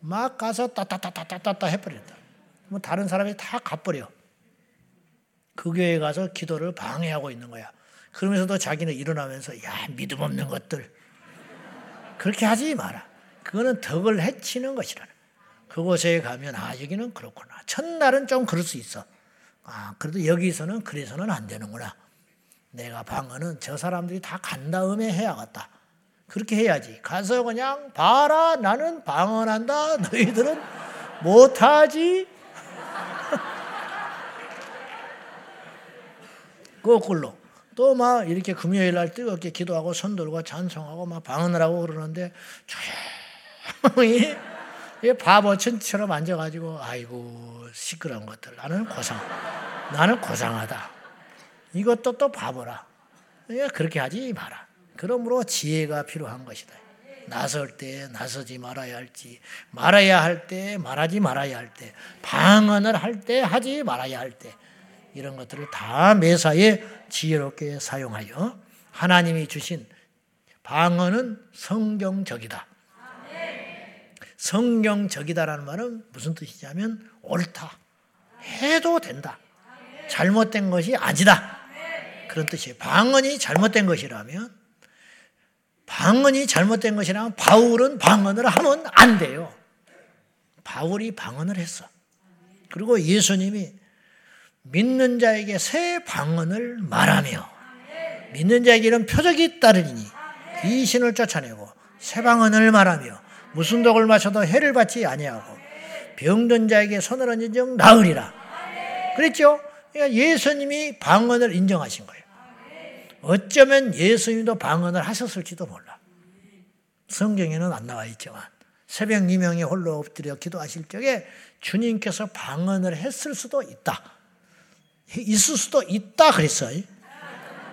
막 가서 따따따따따따 해버린다. 뭐 다른 사람이 다 가버려. 그 교회에 가서 기도를 방해하고 있는 거야. 그러면서도 자기는 일어나면서 야 믿음 없는 것들 그렇게 하지 마라. 그거는 덕을 해치는 것이라. 그곳에 가면 아 여기는 그렇구나. 첫날은 좀 그럴 수 있어. 아 그래도 여기서는 그래서는 안 되는구나. 내가 방언은 저 사람들이 다 간 다음에 해야겠다. 그렇게 해야지. 가서 그냥 봐라 나는 방언한다. 너희들은 못하지. 거꾸로 또 막 이렇게 금요일 날 뜨겁게 기도하고 손 들고 찬송하고 막 방언을 하고 그러는데 조용히 바보 천처럼 앉아가지고 아이고 시끄러운 것들 나는 고상 나는 고상하다 이것도 또 바보라 그렇게 하지 마라 그러므로 지혜가 필요한 것이다 나설 때 나서지 말아야 할지 말아야 할 때 말하지 말아야 할 때 방언을 할 때 하지 말아야 할 때 이런 것들을 다 매사에 지혜롭게 사용하여 하나님이 주신 방언은 성경적이다. 성경적이다라는 말은 무슨 뜻이냐면 옳다. 해도 된다. 잘못된 것이 아니다. 그런 뜻이에요. 방언이 잘못된 것이라면 방언이 잘못된 것이라면 바울은 방언을 하면 안 돼요. 바울이 방언을 했어. 그리고 예수님이 믿는 자에게 새 방언을 말하며 믿는 자에게는 표적이 따르니 귀신을 쫓아내고 새 방언을 말하며 무슨 독을 마셔도 해를 받지 아니하고 병든 자에게 손을 얹은 적 나으리라. 그랬죠? 그러니까 예수님이 방언을 인정하신 거예요. 어쩌면 예수님도 방언을 하셨을지도 몰라. 성경에는 안 나와 있지만 새벽 이명에 홀로 엎드려 기도하실 적에 주님께서 방언을 했을 수도 있다. 있을 수도 있다 그랬어요.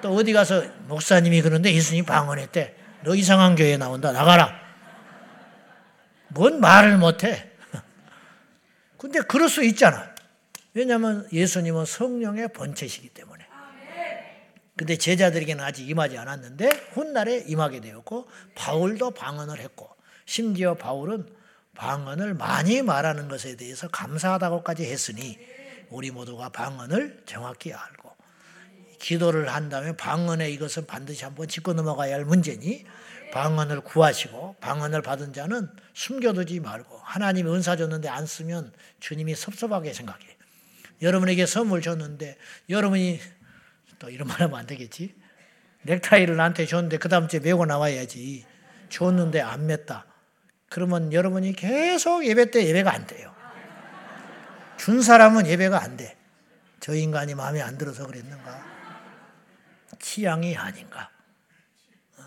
또 어디 가서 목사님이 그런데 예수님 방언했대. 너 이상한 교회 나온다. 나가라. 뭔 말을 못해. 근데 그럴 수 있잖아. 왜냐하면 예수님은 성령의 본체시기 때문에. 근데 제자들에게는 아직 임하지 않았는데 훗날에 임하게 되었고 바울도 방언을 했고 심지어 바울은 방언을 많이 말하는 것에 대해서 감사하다고까지 했으니 우리 모두가 방언을 정확히 알고 기도를 한다면 방언의 이것은 반드시 한번 짚고 넘어가야 할 문제니 방언을 구하시고 방언을 받은 자는 숨겨두지 말고 하나님이 은사 줬는데 안 쓰면 주님이 섭섭하게 생각해. 여러분에게 선물 줬는데 여러분이 또 이런 말 하면 안 되겠지. 넥타이를 나한테 줬는데 그 다음 주에 메고 나와야지. 줬는데 안 맸다. 그러면 여러분이 계속 예배 때 예배가 안 돼요. 준 사람은 예배가 안 돼. 저 인간이 마음에 안 들어서 그랬는가? 취향이 아닌가? 어?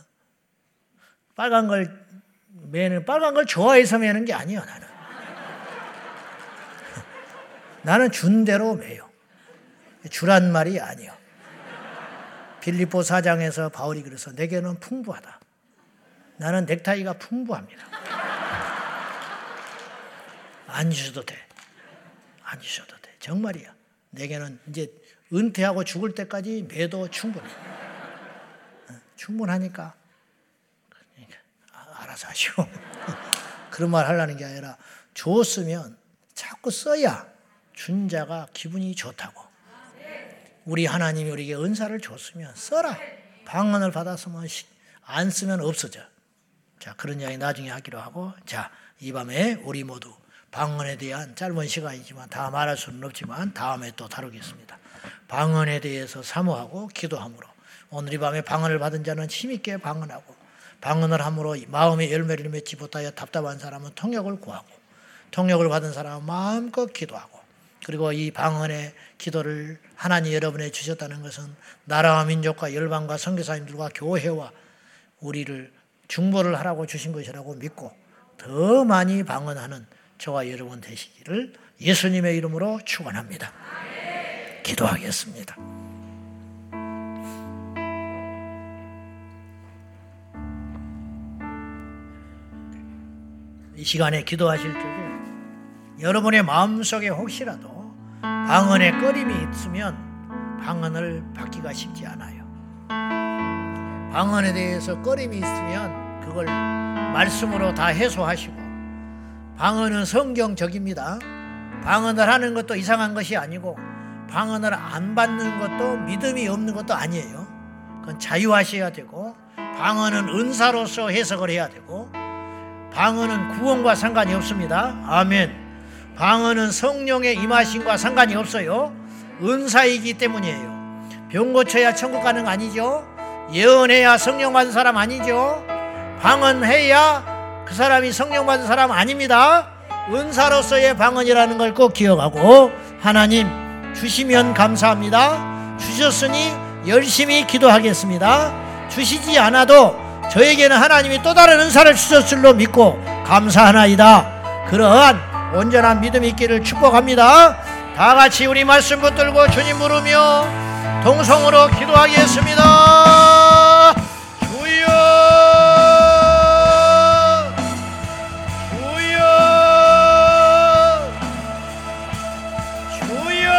빨간 걸 매는 빨간 걸 좋아해서 매는 게 아니야 나는. 나는 준 대로 매요. 주란 말이 아니요. 빌립보 사장에서 바울이 그래서 내게는 풍부하다. 나는 넥타이가 풍부합니다. 안 주셔도 돼. 안 주셔도 돼. 정말이야. 내게는 이제 은퇴하고 죽을 때까지 매도 충분해. 충분하니까. 그러니까 아, 알아서 하시오. 그런 말 하려는 게 아니라 줬으면 자꾸 써야 준 자가 기분이 좋다고. 우리 하나님이 우리에게 은사를 줬으면 써라. 방언을 받았으면 안 쓰면 없어져. 자, 그런 이야기 나중에 하기로 하고, 자, 이 밤에 우리 모두 방언에 대한 짧은 시간이지만 다 말할 수는 없지만 다음에 또 다루겠습니다. 방언에 대해서 사모하고 기도함으로 오늘 이 밤에 방언을 받은 자는 힘있게 방언하고 방언을 함으로 마음의 열매를 맺지 못하여 답답한 사람은 통역을 구하고 통역을 받은 사람은 마음껏 기도하고 그리고 이 방언의 기도를 하나님 여러분에 주셨다는 것은 나라와 민족과 열방과 선교사님들과 교회와 우리를 중보를 하라고 주신 것이라고 믿고 더 많이 방언하는 저와 여러분 되시기를 예수님의 이름으로 축원합니다. 기도하겠습니다. 이 시간에 기도하실 적에 여러분의 마음속에 혹시라도 방언에 꺼림이 있으면 방언을 받기가 쉽지 않아요. 방언에 대해서 꺼림이 있으면 그걸 말씀으로 다 해소하시고 방언은 성경적입니다. 방언을 하는 것도 이상한 것이 아니고 방언을 안 받는 것도 믿음이 없는 것도 아니에요. 그건 자유하셔야 되고 방언은 은사로서 해석을 해야 되고 방언은 구원과 상관이 없습니다. 아멘. 방언은 성령의 임하심과 상관이 없어요. 은사이기 때문이에요. 병 고쳐야 천국 가는 거 아니죠? 예언해야 성령 받은 사람 아니죠? 방언해야 그 사람이 성령 받은 사람 아닙니다. 은사로서의 방언이라는 걸 꼭 기억하고 하나님 주시면 감사합니다. 주셨으니 열심히 기도하겠습니다. 주시지 않아도 저에게는 하나님이 또 다른 은사를 주셨을 줄로 믿고 감사하나이다. 그러한 온전한 믿음 있기를 축복합니다. 다 같이 우리 말씀 붙들고 주님 부르며 동성으로 기도하겠습니다. 주여 주여 주여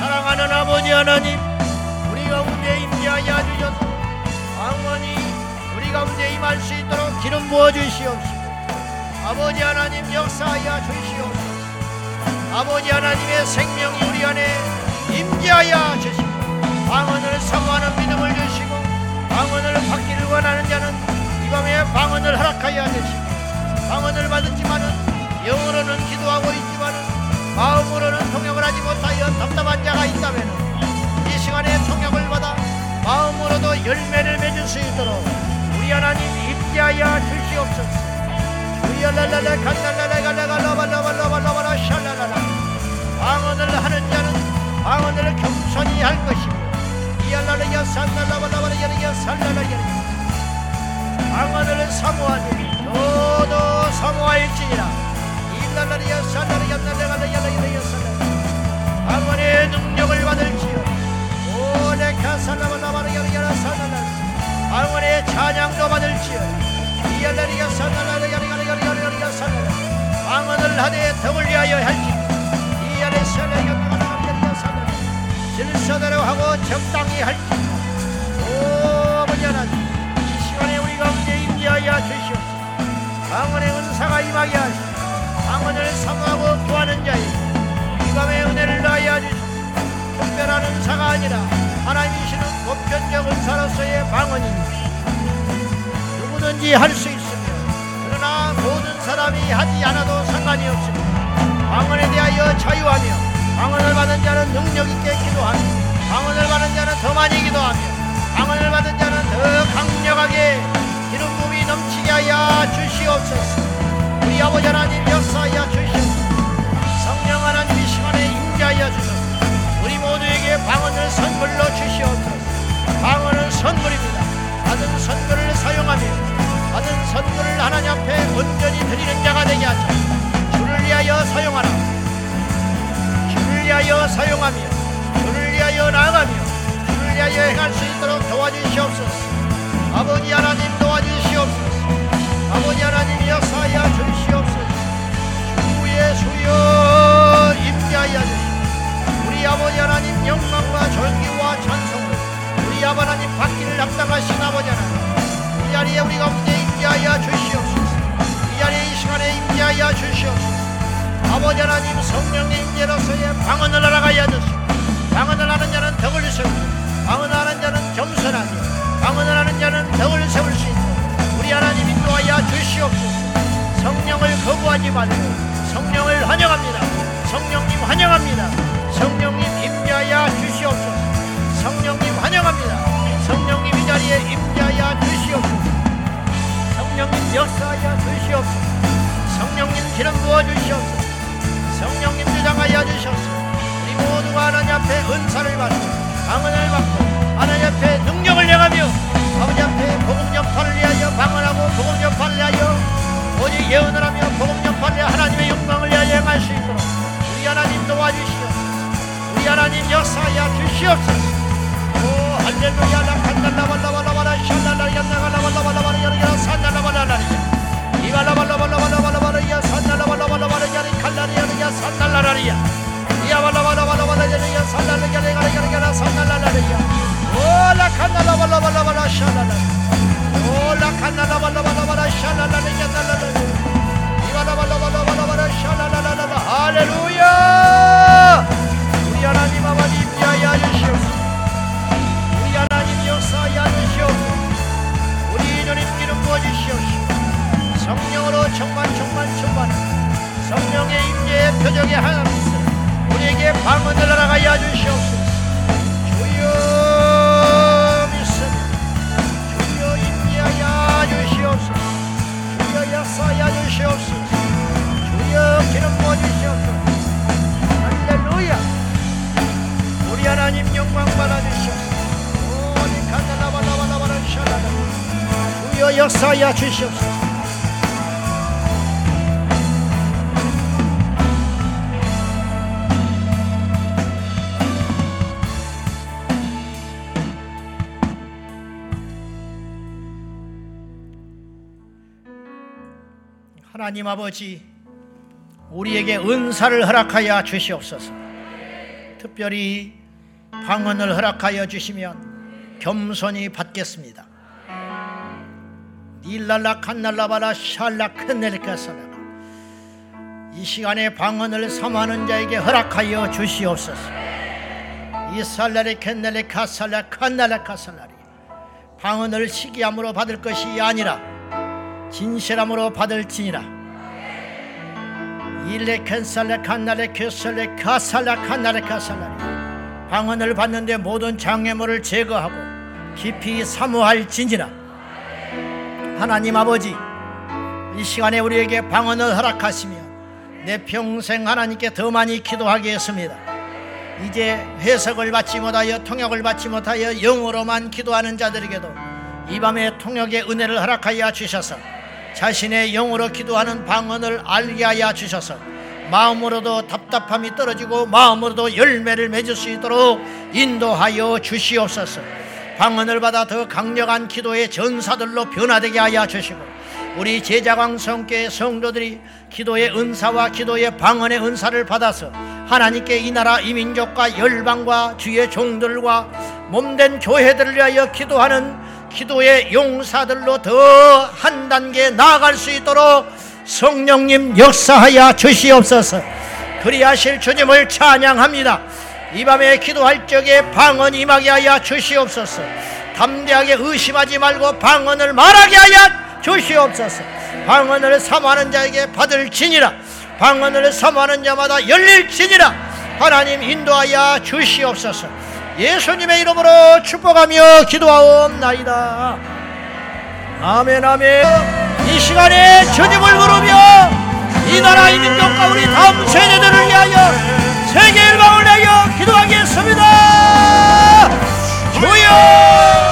사랑하는 아버지 하나님 우리 가운데 임재하여 주셔서 방언이 우리 가운데 임할 수 있도록 기름 부어 주시옵소서 아버지 하나님 역사하여 주시옵소서. 아버지 하나님의 생명이 우리 안에 임재하여 주시고 방언을 사모하는 믿음을 주시고 방언을 받기를 원하는 자는 이 밤에 방언을 허락하여 주시고 방언을 받았지만은 영으로는 기도하고 있지만은 마음으로는 통역을 하지 못하여 답답한 자가 있다면 이 시간에 통역을 받아 마음으로도 열매를 맺을 수 있도록 우리 하나님 임재하여 주시옵소서 방언을 방언을 방언을 너도 사모할지니라 이랄라리야 살랄라야 날라갈라야라야 살랄라 살라발라발라 야리야 살랄라 방언의 찬양도 받을지어 이알라리야 살랄라 야 방언을 하되 덕을 위하여 할지. 이 안에 설레가 질서대로 하고 적당히 할지. 오 아버지 하나님 이 시간에 우리 가운데 임재하여 주시옵소서 방언의 은사가 임하게 하시고 방언을 사모하고 구하는 자에 이 밤에 은혜를 나하여 주시옵소서 특별한 은사가 아니라 하나님이시는 보편적 은사로서의 방언입니다 누구든지 할 수 있습니다 모든 사람이 하지 않아도 상관이 없습니다. 방언에 대하여 자유하며 방언을 받은 자는 능력 있게 기도하며 방언을 받은 자는 더 많이 기도하며 방언을 받은 자는 더 강력하게 기름 부이 넘치게 하여 주시옵소서. 우리 아버지 하나님 역사하여 주시옵소서. 성령 하나님 이 시간에 임재하여 주소서. 우리 모두에게 방언을 선물로 주시옵소서. 방언은 선물입니다. 받은 선물을 사용하며 받은 선물을 하나님 앞에 온전히 드리는 자가 되게 하자. 주를 위하여 사용하라. 주를 위하여 사용하며 주를 위하여 나아가며 주를 위하여 행할 수 있도록 도와주시옵소서. 아버지 하나님 도와주시옵소서. 아버지 하나님 역사하여 주시옵소서. 주의 수여 임자하여 주시옵소서. 우리 아버지 하나님 영광과 존귀와 찬송을 우리 아버지 하나님 받기를 합당하신 아버지 하나님 이 자리에 우리가 없는 임하여 주시옵소서. 이 자리에 이 시간에 임하여 주시옵소서. 아버지 하나님 성령의 임재로서의 방언을 알아가야 되소 방언을 하는 자는 덕을 세우고 방언을 하는 자는 겸손하며 방언을 하는 자는 덕을 세울 수 있고 우리 하나님 인도하여 주시옵소서. 성령을 거부하지 말고 성령을 환영합니다. 성령님 환영합니다. 성령님 임자야 주시옵소서. 성령님 환영합니다. 성령님 이 자리에 임자야 주시옵소서. 성령님 역사하여 주시옵소서 성령님 기름 부어주시옵소서 성령님 주장하여 주시옵소서 우리 모두가 하나님 앞에 은사를 받고 강은을 받고 하나님 앞에 능력을 내가며 아버지 앞에 복음 전파를 위하여 방언하고 복음 전파를 위하여 오직 예언을 하며 복음 전파를 위하여 하나님의 영광을 위하여 행할 수 있도록 우리 하나님 도와주시옵소서 우리 하나님 역사하여 주시옵소서 오 할렐루야 나간다 나발라발라발라 샬라라 야나가라발라발라발라 여리라 산나라 Hallelujah! 사랑으로 충만 충만 충만. 성령의 임재의 표정에 하나님 우리에게 방언을 날아가게 하주시옵소서. 주여 믿습니 주여 임재하여 주시옵소서. 주여 역사하여 주시옵소서. 주여 기름 부어주시옵소서. 할렐루야. 우리 하나님 영광 받아주시옵소서. 오니 간다라바라바라바라 샤라라 주여 역사하여 주시옵소서. 하나님 아버지, 우리에게 은사를 허락하여 주시옵소서. 특별히 방언을 허락하여 주시면 겸손히 받겠습니다. 닐랄라 칸날라바라 샬라 큰넬카사라가 이 시간에 방언을 삼하는 자에게 허락하여 주시옵소서. 이살라리 캔넬레 카살라 칸날라 카살라리 방언을 시기함으로 받을 것이 아니라 진실함으로 받을지니라. 일레 캔살레 칸나레 큐살레 카살라 칸나레 카살라 방언을 받는데 모든 장애물을 제거하고 깊이 사모할진지라. 하나님 아버지 이 시간에 우리에게 방언을 허락하시며 내 평생 하나님께 더 많이 기도하게 했습니다. 이제 해석을 받지 못하여 통역을 받지 못하여 영어로만 기도하는 자들에게도 이 밤에 통역의 은혜를 허락하여 주셔서 자신의 영으로 기도하는 방언을 알게 하여 주셔서 마음으로도 답답함이 떨어지고 마음으로도 열매를 맺을 수 있도록 인도하여 주시옵소서. 방언을 받아 더 강력한 기도의 전사들로 변화되게 하여 주시고 우리 제자광 성계 성도들이 기도의 은사와 기도의 방언의 은사를 받아서 하나님께 이 나라 이 민족과 열방과 주의 종들과 몸된 교회들을 위하여 기도하는 기도의 용사들로 더 한 단계 나아갈 수 있도록 성령님 역사하여 주시옵소서. 그리하실 주님을 찬양합니다. 이 밤에 기도할 적에 방언 임하게 하여 주시옵소서. 담대하게 의심하지 말고 방언을 말하게 하여 주시옵소서. 방언을 삼하는 자에게 받을 지니라. 방언을 삼하는 자마다 열릴 지니라. 하나님 인도하여 주시옵소서. 예수님의 이름으로 축복하며 기도하옵나이다. 아멘, 아멘. 이 시간에 주님을 부르며 이 나라 이민족과 우리 다음 세대들을 위하여 세계 일방을 내려 기도하겠습니다. 주여!